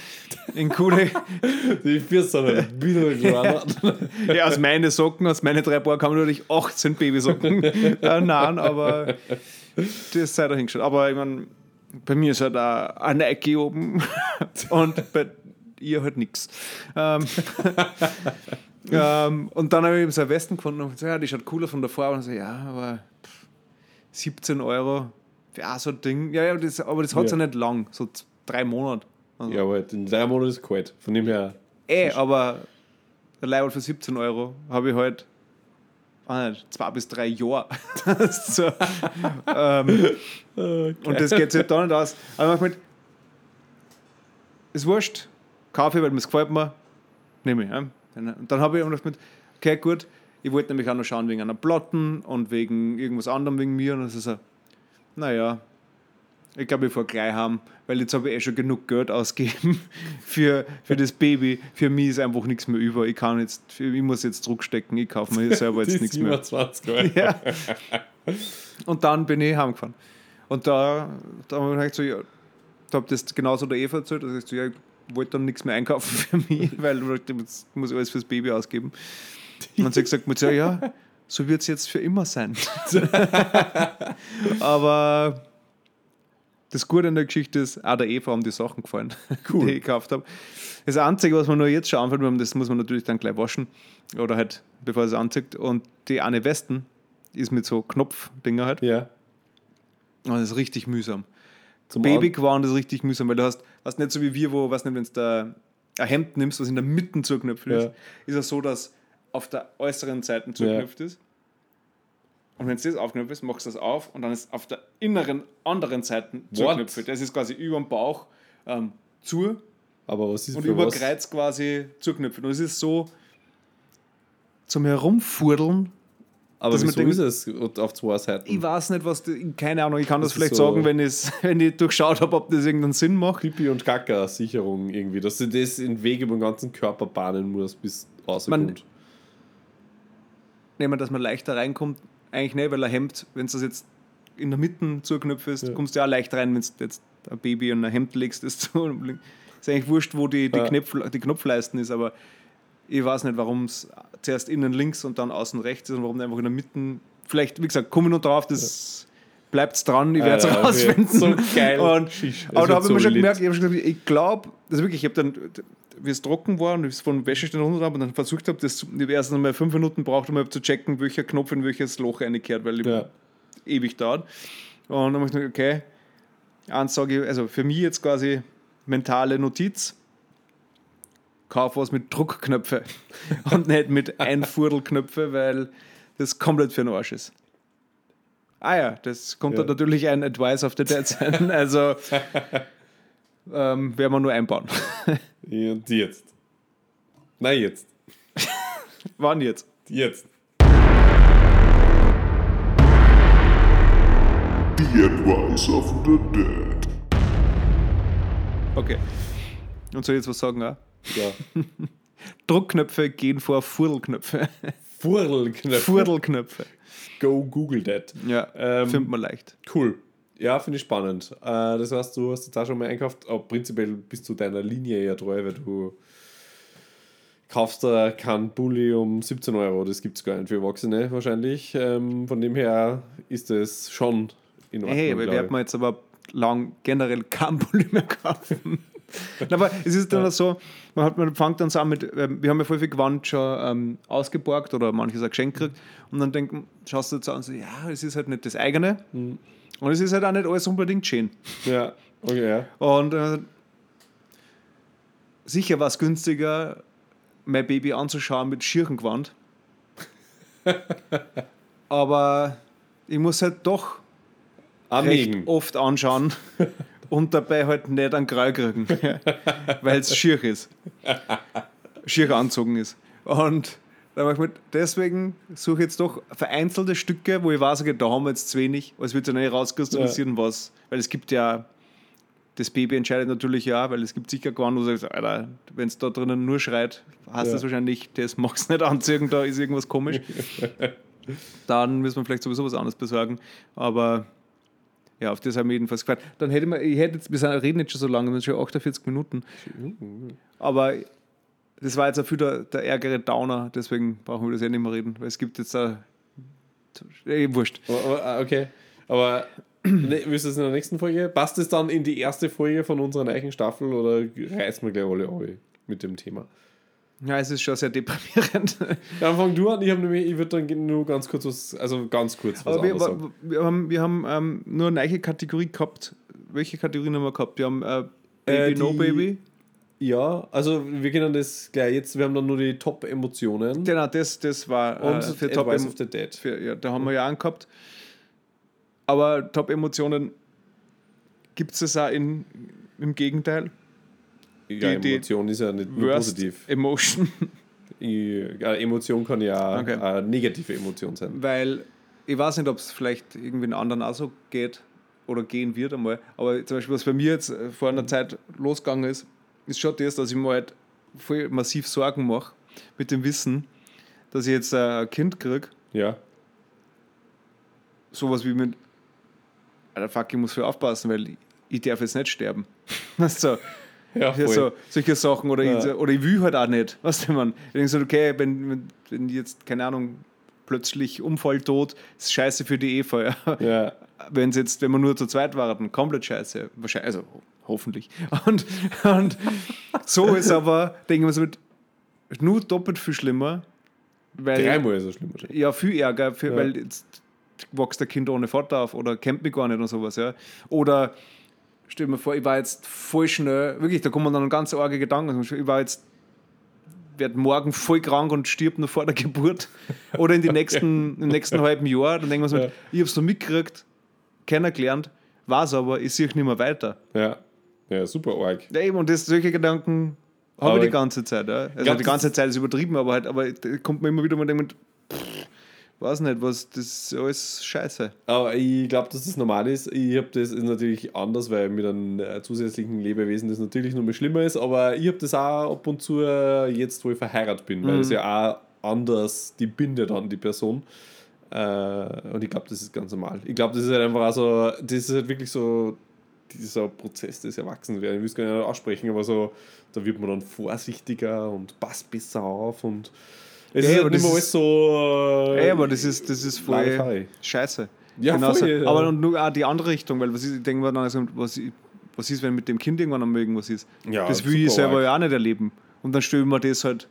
B: In coole,
A: Die Fürst sind ein bisschen gerannt.
B: ja, aus meine Socken, aus meine drei Paar kann man natürlich 18 Babysocken äh, nahen, aber das sei dahingestellt. Aber ich meine, bei mir ist halt auch ein Nike oben und bei ihr halt nichts. Ähm, ähm, und dann habe ich eben so einen Westen gefunden und gesagt, ja, die schaut cooler von der Farbe. Und so, ja, aber pff, 17 Euro für auch so ein Ding. Ja, ja, das, aber das hat ja.
A: Ja.
B: ja nicht lang, so drei Monate. Also,
A: ja, aber in drei Monaten ist es kalt. Von dem her.
B: Eh, aber der Leihwald für 17 Euro habe ich halt zwei bis drei Jahre. So, ähm, Und das geht sich da nicht aus. Aber ich mit, ist wurscht, kaufe ich, weil mir es gefällt mir, nehme ich. Ja. Und dann habe ich immer gedacht, mit, okay, gut, ich wollte nämlich auch noch schauen wegen einer Platten und wegen irgendwas anderem wegen mir. Und das ist so, naja, Ich glaube, ich fahre gleich heim, weil jetzt habe ich eh schon genug Geld ausgegeben für, für das Baby. Für mich ist einfach nichts mehr über. Ich kann jetzt, ich muss jetzt zurückstecken, ich kaufe mir selber jetzt nichts mehr.
A: 27 Euro.
B: Ja. Und dann bin ich heimgefahren. Und da, da habe ich so, ja, da habe das genauso der Eva erzählt, dass ich so, ja, wollte dann nichts mehr einkaufen für mich, weil ich muss ich alles fürs Baby ausgeben. Und sie hat gesagt, Mutter, ja, so wird es jetzt für immer sein. Aber das Gute an der Geschichte ist, auch der Eva haben die Sachen gefallen,
A: Cool.
B: die ich gekauft habe. Das Einzige, was man nur jetzt schon anfällt, das muss man natürlich dann gleich waschen oder halt, bevor es anzieht. Und die eine Westen ist mit so Knopfdinger halt.
A: Ja.
B: Und das ist richtig mühsam.
A: Zum
B: Baby geworden ist richtig mühsam, weil du hast, hast nicht so wie wir, wo, was nicht, wenn du da ein Hemd nimmst, was in der Mitte zugeknöpft ist,
A: Ja.
B: ist es so, dass auf der äußeren Seite zugeknöpft ist. Und wenn es das aufknöpft ist, machst du das auf und dann ist auf der inneren anderen Seite zugeknöpft. Das ist quasi über dem Bauch ähm, zu
A: Aber was ist
B: und über
A: was?
B: Kreuz quasi zugeknöpft. Und es ist so zum Herumfurdeln.
A: Aber
B: man
A: wieso ist es auf zwei Seiten?
B: Ich weiß nicht, was, die, keine Ahnung, ich kann das,
A: Das ist
B: vielleicht
A: so-
B: sagen, wenn, wenn ich durchschaut habe, ob das irgendeinen Sinn macht.
A: Pipi- und Kaka-Sicherung irgendwie, dass du das in den Weg über den ganzen Körper bahnen musst, bis rauskommt.
B: nehmen, dass man leichter reinkommt. Eigentlich nicht, weil ein Hemd, wenn es das jetzt in der Mitte zugeknöpft ist,
A: Ja.
B: kommst du ja auch leicht rein, wenn du jetzt ein Baby und ein Hemd legst. Das zu, ist eigentlich wurscht, wo die, die,
A: Ja.
B: Knopf, die Knopfleisten ist, aber ich weiß nicht, warum es zuerst innen links und dann außen rechts ist und warum einfach in der Mitte. Vielleicht, wie gesagt, komme ich noch drauf, das bleibt dran, ich
A: Ah,
B: werde es
A: ja, okay.
B: rausfinden.
A: So geil.
B: Und, aber da
A: wird
B: habe ich mir schon gemerkt, ich habe schon gesagt, ich glaube, also wirklich, ich habe dann, wie es trocken war und ich es von Wäscheständer runter habe und dann versucht habe, das, ich erst einmal fünf Minuten braucht, um zu checken, welcher Knopf in welches Loch reingekehrt, weil ich
A: Ja.
B: ewig dauert. Und dann habe ich gedacht, okay, eins sage ich, also für mich jetzt quasi mentale Notiz, kauf was mit Druckknöpfe und nicht mit Einfurdelknöpfe, weil das komplett für den Arsch ist. Ah ja, das kommt
A: Ja.
B: dann natürlich ein Advice of the Dead sein. Also ähm, werden wir nur einbauen.
A: Und jetzt. Nein, jetzt.
B: Wann jetzt?
A: Jetzt.
C: The Advice of the Dead.
B: Okay. Und soll ich jetzt was sagen? Auch?
A: Ja.
B: Druckknöpfe gehen vor Furdelknöpfe.
A: Furlknöpfe.
B: Furdelknöpfe.
A: Go Google that.
B: Ja,
A: Ähm,
B: findet man leicht.
A: Cool. Ja, finde ich spannend. Äh, das heißt, du hast jetzt auch schon mal einkauft, aber prinzipiell bist du deiner Linie ja treu, weil du kaufst da keinen Bulli um 17 Euro. Das gibt es gar nicht für Erwachsene wahrscheinlich. Ähm, von dem her ist es schon in Ordnung.
B: Hey,
A: ich.
B: man jetzt aber lang generell kein Pulli mehr kaufen. Aber es ist dann so, man, hat, man fängt dann so an mit, ähm, wir haben ja voll viel Gewand schon ähm, ausgeborgt oder manches auch geschenkt gekriegt und dann denken, schaust du jetzt an und so, ja, es ist halt nicht das eigene
A: Mhm.
B: und es ist halt auch nicht alles unbedingt schön.
A: Ja, okay, ja.
B: Und äh, sicher war es günstiger, mein Baby anzuschauen mit Schirchengewand. Aber ich muss halt doch recht oft anschauen und dabei halt nicht einen Grau kriegen, weil es schier ist. Schier anzogen ist. Und dann mach ich mir, deswegen suche ich jetzt doch vereinzelte Stücke, wo ich weiß, okay, da haben wir jetzt zu wenig, es wird ja nicht rauskristallisieren, was. Weil es gibt ja, das Baby entscheidet natürlich ja, weil es gibt sicher Gewand, wo du sagst, Alter, wenn es da drinnen nur schreit, heißt
A: Ja.
B: das wahrscheinlich, das magst du nicht anziehen, da ist irgendwas komisch. Dann müssen wir vielleicht sowieso was anderes besorgen. Aber ja, auf das haben wir jedenfalls gefreut. Dann hätte man, ich hätte jetzt, wir reden jetzt schon so lange, wir sind schon 48 Minuten. Aber das war jetzt auch viel der, der ärgere Downer, deswegen brauchen wir das ja nicht mehr reden, weil es gibt jetzt da. Eh, wurscht.
A: Aber, aber, ah, okay. Aber ne, du es in der nächsten Folge? Passt es dann in die erste Folge von unserer neuen Staffel oder reißen wir gleich alle alle mit dem Thema?
B: Ja, es ist schon sehr deprimierend.
A: Dann fang du an, ich, nämlich- ich würde dann nur ganz kurz was, also ganz kurz was
B: Aber wir,
A: sagen.
B: wir haben, wir haben ähm, nur eine neue Kategorie gehabt. Welche Kategorien haben wir gehabt? Wir haben äh, Baby,
A: Äh,
B: No
A: die-
B: Baby.
A: Ja, also wir können das gleich jetzt, wir haben dann nur die Top-Emotionen
B: Genau, das, das war äh,
A: und
B: für Top
A: of the Dead.
B: Für, ja, da haben wir ja angehabt. Aber Top-Emotionen gibt es auch in, im Gegenteil.
A: Ja,
B: die-
A: Emotion ist ja nicht nur positiv.
B: Emotion.
A: Emotion kann ja
B: Okay.
A: eine negative Emotion sein.
B: Weil ich weiß nicht, ob es vielleicht irgendwie einen anderen auch so geht. oder gehen wird einmal. Aber zum Beispiel, was bei mir jetzt äh, vor einer Zeit losgegangen ist, ist schon das, dass ich mir halt voll massiv Sorgen mache mit dem Wissen, dass ich jetzt äh, ein Kind kriege.
A: Ja.
B: Sowas wie mit, Alter, fuck, ich muss viel aufpassen, weil ich, darf jetzt nicht sterben. Du?
A: Ja,
B: Ja, so, solche Sachen. Oder,
A: Ja.
B: ich, oder ich will halt auch nicht. Weißt du, man? Ich denke so, okay, wenn, wenn, jetzt, keine Ahnung, plötzlich Unfall tot, ist scheiße für die Eva. Ja.
A: Ja.
B: Wenn jetzt, wenn wir nur zu zweit waren, komplett scheiße. Wahrscheinlich, also ho- hoffentlich. Und, und so ist aber, denke ich mir so, mit, nur doppelt viel schlimmer. Weil,
A: Dreimal so schlimm wahrscheinlich.
B: ja, viel Ärger, für,
A: Ja.
B: weil jetzt wächst der Kind ohne Vater auf oder kennt mich gar nicht und sowas. Ja. Oder stell dir mir vor, ich war jetzt voll schnell, wirklich, da kommen dann ganz arge Gedanken. Ich war jetzt, werde morgen voll krank und stirb noch vor der Geburt. Oder in die nächsten, im nächsten halben Jahr. Dann denken wir so,
A: Ja.
B: ich habe es noch mitgekriegt, kennengelernt, weiß aber, ich sehe nicht mehr weiter.
A: Ja. Ja, super arg.
B: Ja, eben, und das, solche Gedanken habe ich die ganze Zeit. Ja. Also
A: glaub,
B: die ganze Zeit ist übertrieben, aber halt, aber da kommt mir immer wieder mal denken, weiß nicht, was, das ist alles scheiße.
A: Aber ich glaube, dass das normal ist. Ich habe das ist natürlich anders, weil mit einem äh, zusätzlichen Lebewesen das natürlich noch mal schlimmer ist. Aber ich habe das auch ab und zu äh, jetzt, wo ich verheiratet bin, weil es ja auch anders die bindet an die Person. Äh, und ich glaube, das ist ganz normal. Ich glaube, das ist halt einfach auch so, das ist halt wirklich so dieser Prozess des Erwachsenwerden. Ich will es gar nicht aussprechen, aber so, da wird man dann vorsichtiger und passt besser auf und es
B: Ja,
A: ist
B: aber
A: halt nicht mehr
B: das
A: alles
B: ist-
A: so. äh,
B: Ey, aber das ist, das ist voll scheiße.
A: Ja,
B: Genauso.
A: voll, ja.
B: Aber nur auch die andere Richtung, weil was ist, ich denke mir dann, also, was, was ist, wenn mit dem Kind irgendwann am irgendwas ist?
A: Ja,
B: das will ich selber
A: arg.
B: ja auch nicht erleben. Und dann stelle ich mir das halt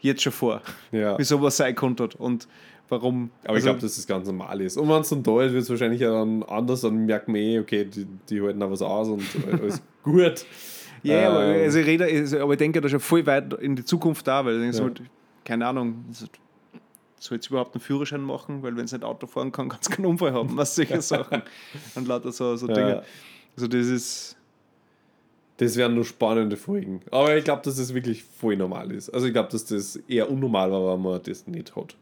B: jetzt schon vor,
A: Ja.
B: wie sowas sein konnte und warum.
A: Aber ich glaube, dass das ganz normal ist. Und wenn es dann da ist, wird es wahrscheinlich ja dann anders, dann merkt man eh, okay, die, die halten auch was aus und alles gut.
B: Ja, aber,
A: Ähm,
B: also ich rede, also, aber ich denke da schon voll weit in die Zukunft da, weil ich denke so,
A: Ja.
B: Keine Ahnung, so- soll jetzt überhaupt einen Führerschein machen, weil wenn es nicht Auto fahren kann, kann es keinen Unfall haben, was solche Sachen. Und lauter so, so
A: Ja.
B: Dinge. Also das ist,
A: Das wären nur spannende Folgen. Aber ich glaube, dass das wirklich voll normal ist. Also ich glaube, dass das eher unnormal war, wenn man das nicht hat.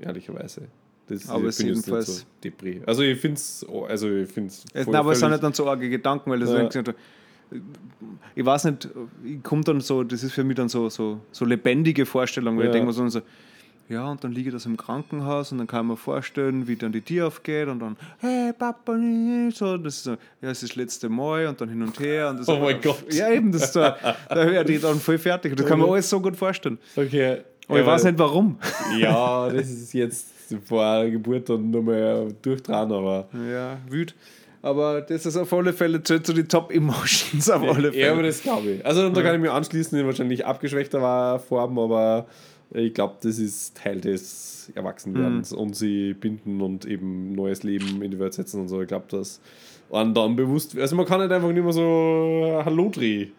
A: Ehrlicherweise. Das,
B: Hm. Aber es
A: jetzt
B: jedenfalls-
A: so. Also ich finde es, also ich finde es.
B: nein, aber es sind nicht dann so arge Gedanken, weil das
A: Ja.
B: du, ich weiß nicht, ich komme dann so, das ist für mich dann so, so, so lebendige Vorstellung, weil
A: Ja.
B: ich denke mir so, so, ja, und dann liege ich das im Krankenhaus und dann kann ich mir vorstellen, wie dann die Tür aufgeht und dann, hey Papa, so, das ist so, ja, es ist das letzte Mal und dann hin und her. Und das
A: Oh mein Gott.
B: Ja, eben, das ist so, da werde ich dann voll fertig. Das kann man alles so gut vorstellen.
A: Okay.
B: Aber ich weiß nicht warum.
A: Ja, das ist jetzt vor der Geburt dann nochmal durchdran, aber.
B: Ja, wüt. Aber das ist auf alle Fälle zählt zu den Top-Emotions auf alle Fälle.
A: Ja, aber das glaube ich. Also da kann ich mir anschließen, in wahrscheinlich abgeschwächter war Form, aber ich glaube, das ist Teil des Erwachsenwerdens
B: Hm.
A: und sie binden und eben neues Leben in die Welt setzen und so. Ich glaube, dass man dann bewusst, also man kann nicht einfach nicht mehr so Hallodri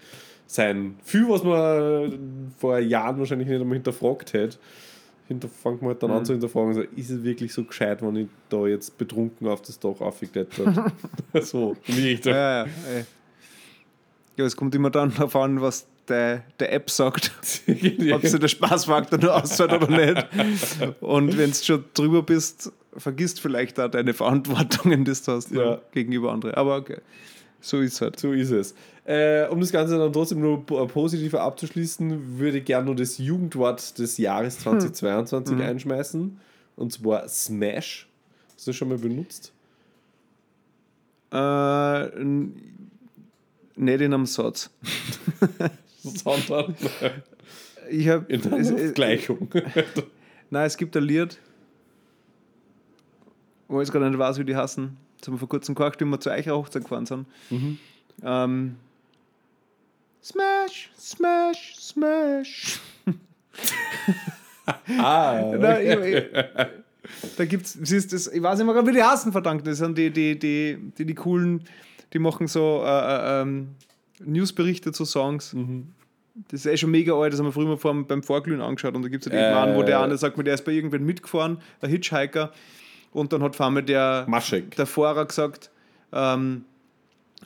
A: sein. Viel, was man vor Jahren wahrscheinlich nicht einmal hinterfragt hätte, fängt man halt dann an zu hinterfragen, so, ist es wirklich so gescheit, wenn ich da jetzt betrunken auf das Dach aufgeklettert? so, in die Richtung.
B: Ja, ja. es kommt immer dann darauf an, was der, der App sagt, ob sie der Spaßfaktor nur auszahlt oder nicht. Und wenn du schon drüber bist, vergisst vielleicht auch deine Verantwortungen, die du hast
A: Ja.
B: gegenüber anderen. Aber okay, so ist es halt.
A: So ist es. Äh, um das Ganze dann trotzdem nur po- positiver abzuschließen, würde ich gerne nur das Jugendwort des Jahres 2022 einschmeißen. Und zwar Smash. Hast du das schon mal benutzt?
B: Äh, nicht in einem Satz.
A: Sondern
B: Ich habe
A: in einer Gleichung.
B: Nein, es gibt ein Lied, wo ich jetzt gerade nicht weiß, wie die hassen. Das haben wir vor kurzem gehört, wie wir zu eurer Hochzeit gefahren sind. Ähm, smash, Smash, Smash.
A: ah,
B: ich, ich, da gibt's, siehst das, ich weiß nicht mehr, wie die hassen, verdammt. Das sind die, die, die, die, die coolen, die machen so äh, äh, ähm, Newsberichte zu Songs. Das ist eh schon mega alt, das haben wir früher mal beim Vorglühen angeschaut und da gibt es den
A: Äh.
B: Mann, wo der eine sagt, der ist bei irgendwen mitgefahren, ein Hitchhiker, und dann hat vor allem der, der Fahrer gesagt, ähm,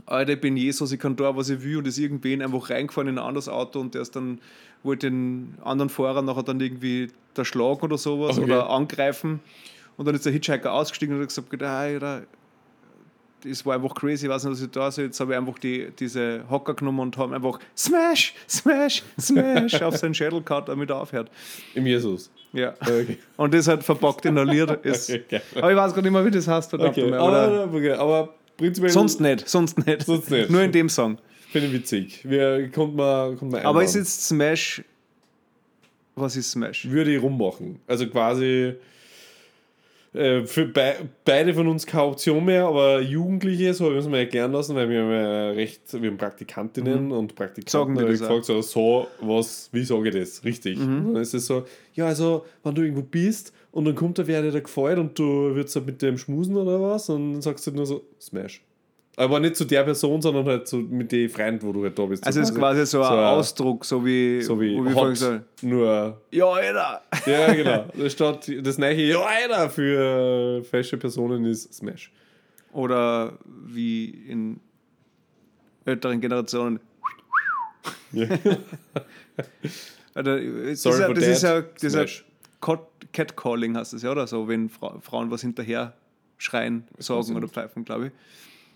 B: Alter, ich bin Jesus, ich kann da, was ich will, und ist irgendwen einfach reingefahren in ein anderes Auto und der ist dann, wollte den anderen Fahrer nachher dann irgendwie erschlagen oder sowas
A: Okay.
B: oder angreifen und dann ist der Hitchhiker ausgestiegen und hat gesagt, Alter, das war einfach crazy, ich weiß nicht, was ich da soll. Jetzt habe ich einfach die, diese Hocker genommen und haben einfach Smash, Smash, Smash auf seinen Schädel gehauen, damit er aufhört.
A: Im Jesus.
B: Ja.
A: Okay.
B: Und das halt verpackt in ein Lied ist.
A: Okay.
B: Aber ich weiß gar nicht mehr, wie das heißt, verdammt
A: Okay, aber, okay, aber prinzipiell
B: Sonst nicht, sonst nicht.
A: Sonst nicht.
B: Nur in dem Song.
A: finde ich witzig. Wir konnten mal, konnten mal
B: Aber ist jetzt Smash. Was ist Smash?
A: würde ich rummachen. Also quasi äh, für bei, beide von uns keine Option mehr, aber Jugendliche, so müssen wir erklären lassen, weil wir haben ja recht, wir haben Praktikantinnen und Praktikanten
B: die
A: gefragt, so, so, was, wie sage ich das? Richtig. Und dann ist es so, ja, also, wenn du irgendwo bist und dann kommt da wer, der dir gefällt und du würdest halt mit dem schmusen oder was und dann sagst du halt nur so, Smash. Aber nicht zu der Person, sondern halt so mit den Freunden, wo du halt da bist.
B: Also es ist quasi so ein
A: so ein-
B: Ausdruck, so wie,
A: so wie
B: vorhin
A: hot,
B: haben.
A: nur
B: Ja, Alter!
A: ja, genau. Da steht das neue Ja, Alter, für falsche Personen ist Smash.
B: Oder wie in älteren Generationen.
A: Ja.
B: Oder, das
A: Sorry
B: ist ja, das ist ja,
A: that,
B: das ja
A: Smash.
B: Cat- Catcalling heißt das ja, oder so, wenn Fra Frauen was hinterher schreien, sagen oder pfeifen, glaube ich.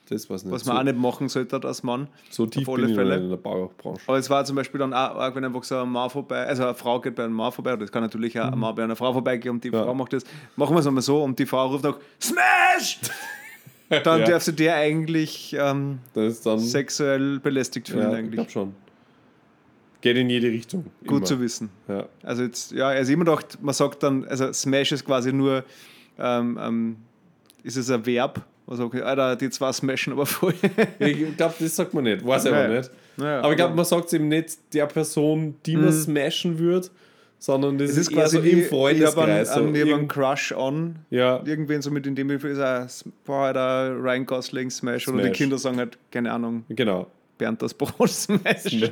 A: Das weiß nicht.
B: Was
A: so,
B: man auch nicht machen sollte als Mann.
A: so tief bin ich
B: Fälle.
A: in der Baubranche.
B: Aber es war zum Beispiel dann auch, wenn einfach so ein Mann vorbei, also eine Frau geht bei einem Mann vorbei, oder das kann natürlich auch ein Mann bei einer Frau vorbeigehen und die
A: Mhm. Ja.
B: Frau macht das. Machen wir es einmal so und die Frau ruft noch Smash! Dann
A: Ja.
B: darf sie der eigentlich ähm,
A: dann.
B: sexuell belästigt fühlen,
A: ja, ich
B: eigentlich.
A: glaube schon. Geht in jede Richtung.
B: Gut
A: Immer.
B: zu wissen.
A: Ja.
B: Also jetzt, ja, also immer gedacht, man sagt dann, also Smash ist quasi nur, ähm, ähm, ist es ein Verb? Also, okay, Alter, die zwei smashen aber voll.
A: Ich glaube, das sagt man nicht. Weiß ich aber
B: Nein.
A: nicht.
B: Naja,
A: aber ich glaube, man sagt es eben nicht der Person, die man smashen wird, sondern das
B: es
A: ist,
B: ist
A: eher
B: quasi
A: so
B: wie,
A: im
B: ich habe
A: Freundeskreis.
B: einen, ich hab einen Crush on
A: ja,
B: irgendwen so mit in dem Fall ist er, boah, Alter, Ryan Gosling Smash, oder die
A: Smash.
B: Kinder sagen halt, keine Ahnung,
A: genau.
B: Bernd das Brot Smash.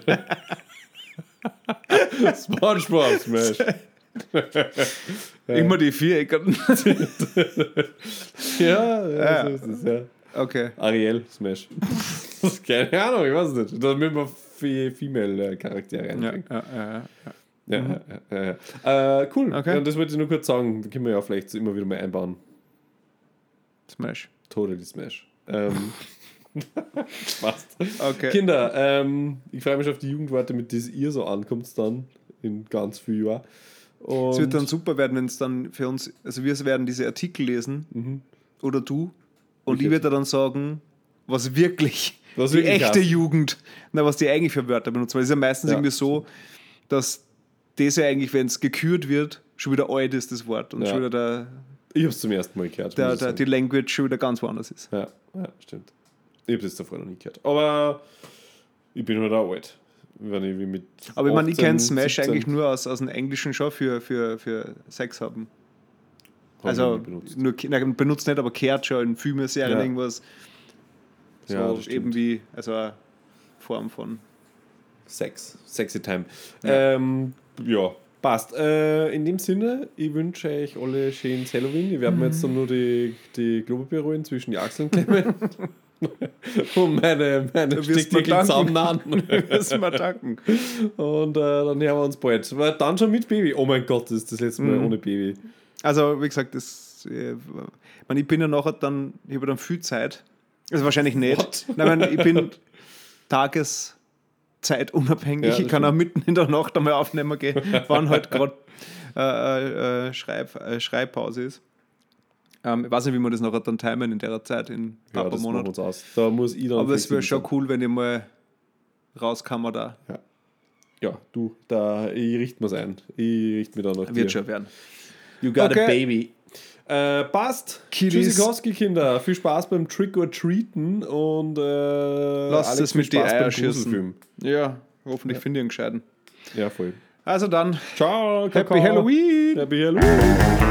A: Spongebob Smash.
B: Immer die Vierecken.
A: ja, ja,
B: Ja.
A: so ist es, ja.
B: Okay.
A: Ariel Smash. Keine Ahnung, ich weiß es nicht. Damit man Female-Charaktere
B: Ja,
A: reinbringt.
B: ja, ja, ja.
A: Ja, ja, ja, ja. Äh, cool.
B: Okay.
A: Ja, das wollte ich nur kurz sagen. Da können wir ja vielleicht immer wieder mal einbauen.
B: Smash.
A: Totally Smash. Ähm, passt.
B: Okay.
A: Kinder, ähm, ich freue mich auf die Jugendworte, mit denen ihr so ankommt dann in ganz viel Jahr. Und
B: Es wird dann super werden, wenn es dann für uns, also wir werden diese Artikel lesen,
A: Mhm.
B: oder du, und
A: Ich
B: ich werde dann sagen, was wirklich
A: Was
B: die
A: wirklich
B: echte
A: heißt.
B: Jugend, na, was die eigentlich für Wörter benutzen. Weil es ist ja meistens
A: Ja.
B: irgendwie so, dass das ja eigentlich, wenn es gekürt wird, schon wieder alt ist, das Wort. Und
A: Ja.
B: schon wieder der,
A: ich habe es zum ersten Mal gehört.
B: der, der, die Language schon wieder ganz woanders ist.
A: Ja, ja, stimmt. Ich habe das davor noch nie gehört. Aber ich bin halt auch alt. Wenn ich wie mit
B: Aber ich meine, ich
A: 18,
B: kenne Smash
A: 17
B: eigentlich nur aus, aus dem Englischen schon für, für, für Sex haben.
A: hab
B: Also
A: benutzt.
B: nur nein, benutzt nicht, aber kehrt schon in Filmen, Serien,
A: Ja.
B: irgendwas. So
A: Ja,
B: eben wie, also eine Form von.
A: Sex. Sexy Time. Ja, ähm, ja passt. Äh, in dem Sinne, ich wünsche euch alle schönes Halloween. Ich werde mir jetzt dann nur die, die Klobebüroen zwischen die Achseln klemmen. Und meine, meine Stickteckel
B: danken.
A: zusammennahen.
B: Müssen wir danken.
A: Und äh, dann hören wir uns bald. Aber dann schon mit Baby. Oh mein Gott, das ist das letzte Mal
B: Mhm.
A: ohne Baby.
B: Also, wie gesagt, das, äh, ich, meine, ich bin ja nachher dann, ich habe dann viel Zeit. Also wahrscheinlich nicht.
A: What?
B: Nein, ich, meine, ich bin tageszeitunabhängig.
A: Ja,
B: ich kann auch mitten in der Nacht einmal aufnehmen gehen, wann halt gerade äh, äh, Schreib, äh, Schreibpause ist. Ähm, ich weiß nicht, wie wir das nachher dann timen in der Zeit, in
A: Ja,
B: ein paar Monaten.
A: Da muss ich dann.
B: Aber es wäre schon cool, wenn ich mal rauskam da.
A: sein. Ja, du, da, ich richte mir's ein. Ich richte mir da noch.
B: Wird schon werden.
A: You got
B: Okay.
A: a baby. Äh, passt. Tschüssikowski, Kinder. Viel Spaß beim Trick or Treaten und äh,
B: Lasst es mit die Eier schießen. Ja, hoffentlich finde ich einen gescheiten.
A: Ja, voll.
B: Also dann,
A: Ciao,
B: Happy
A: Kakao.
B: Halloween!
A: Happy Halloween.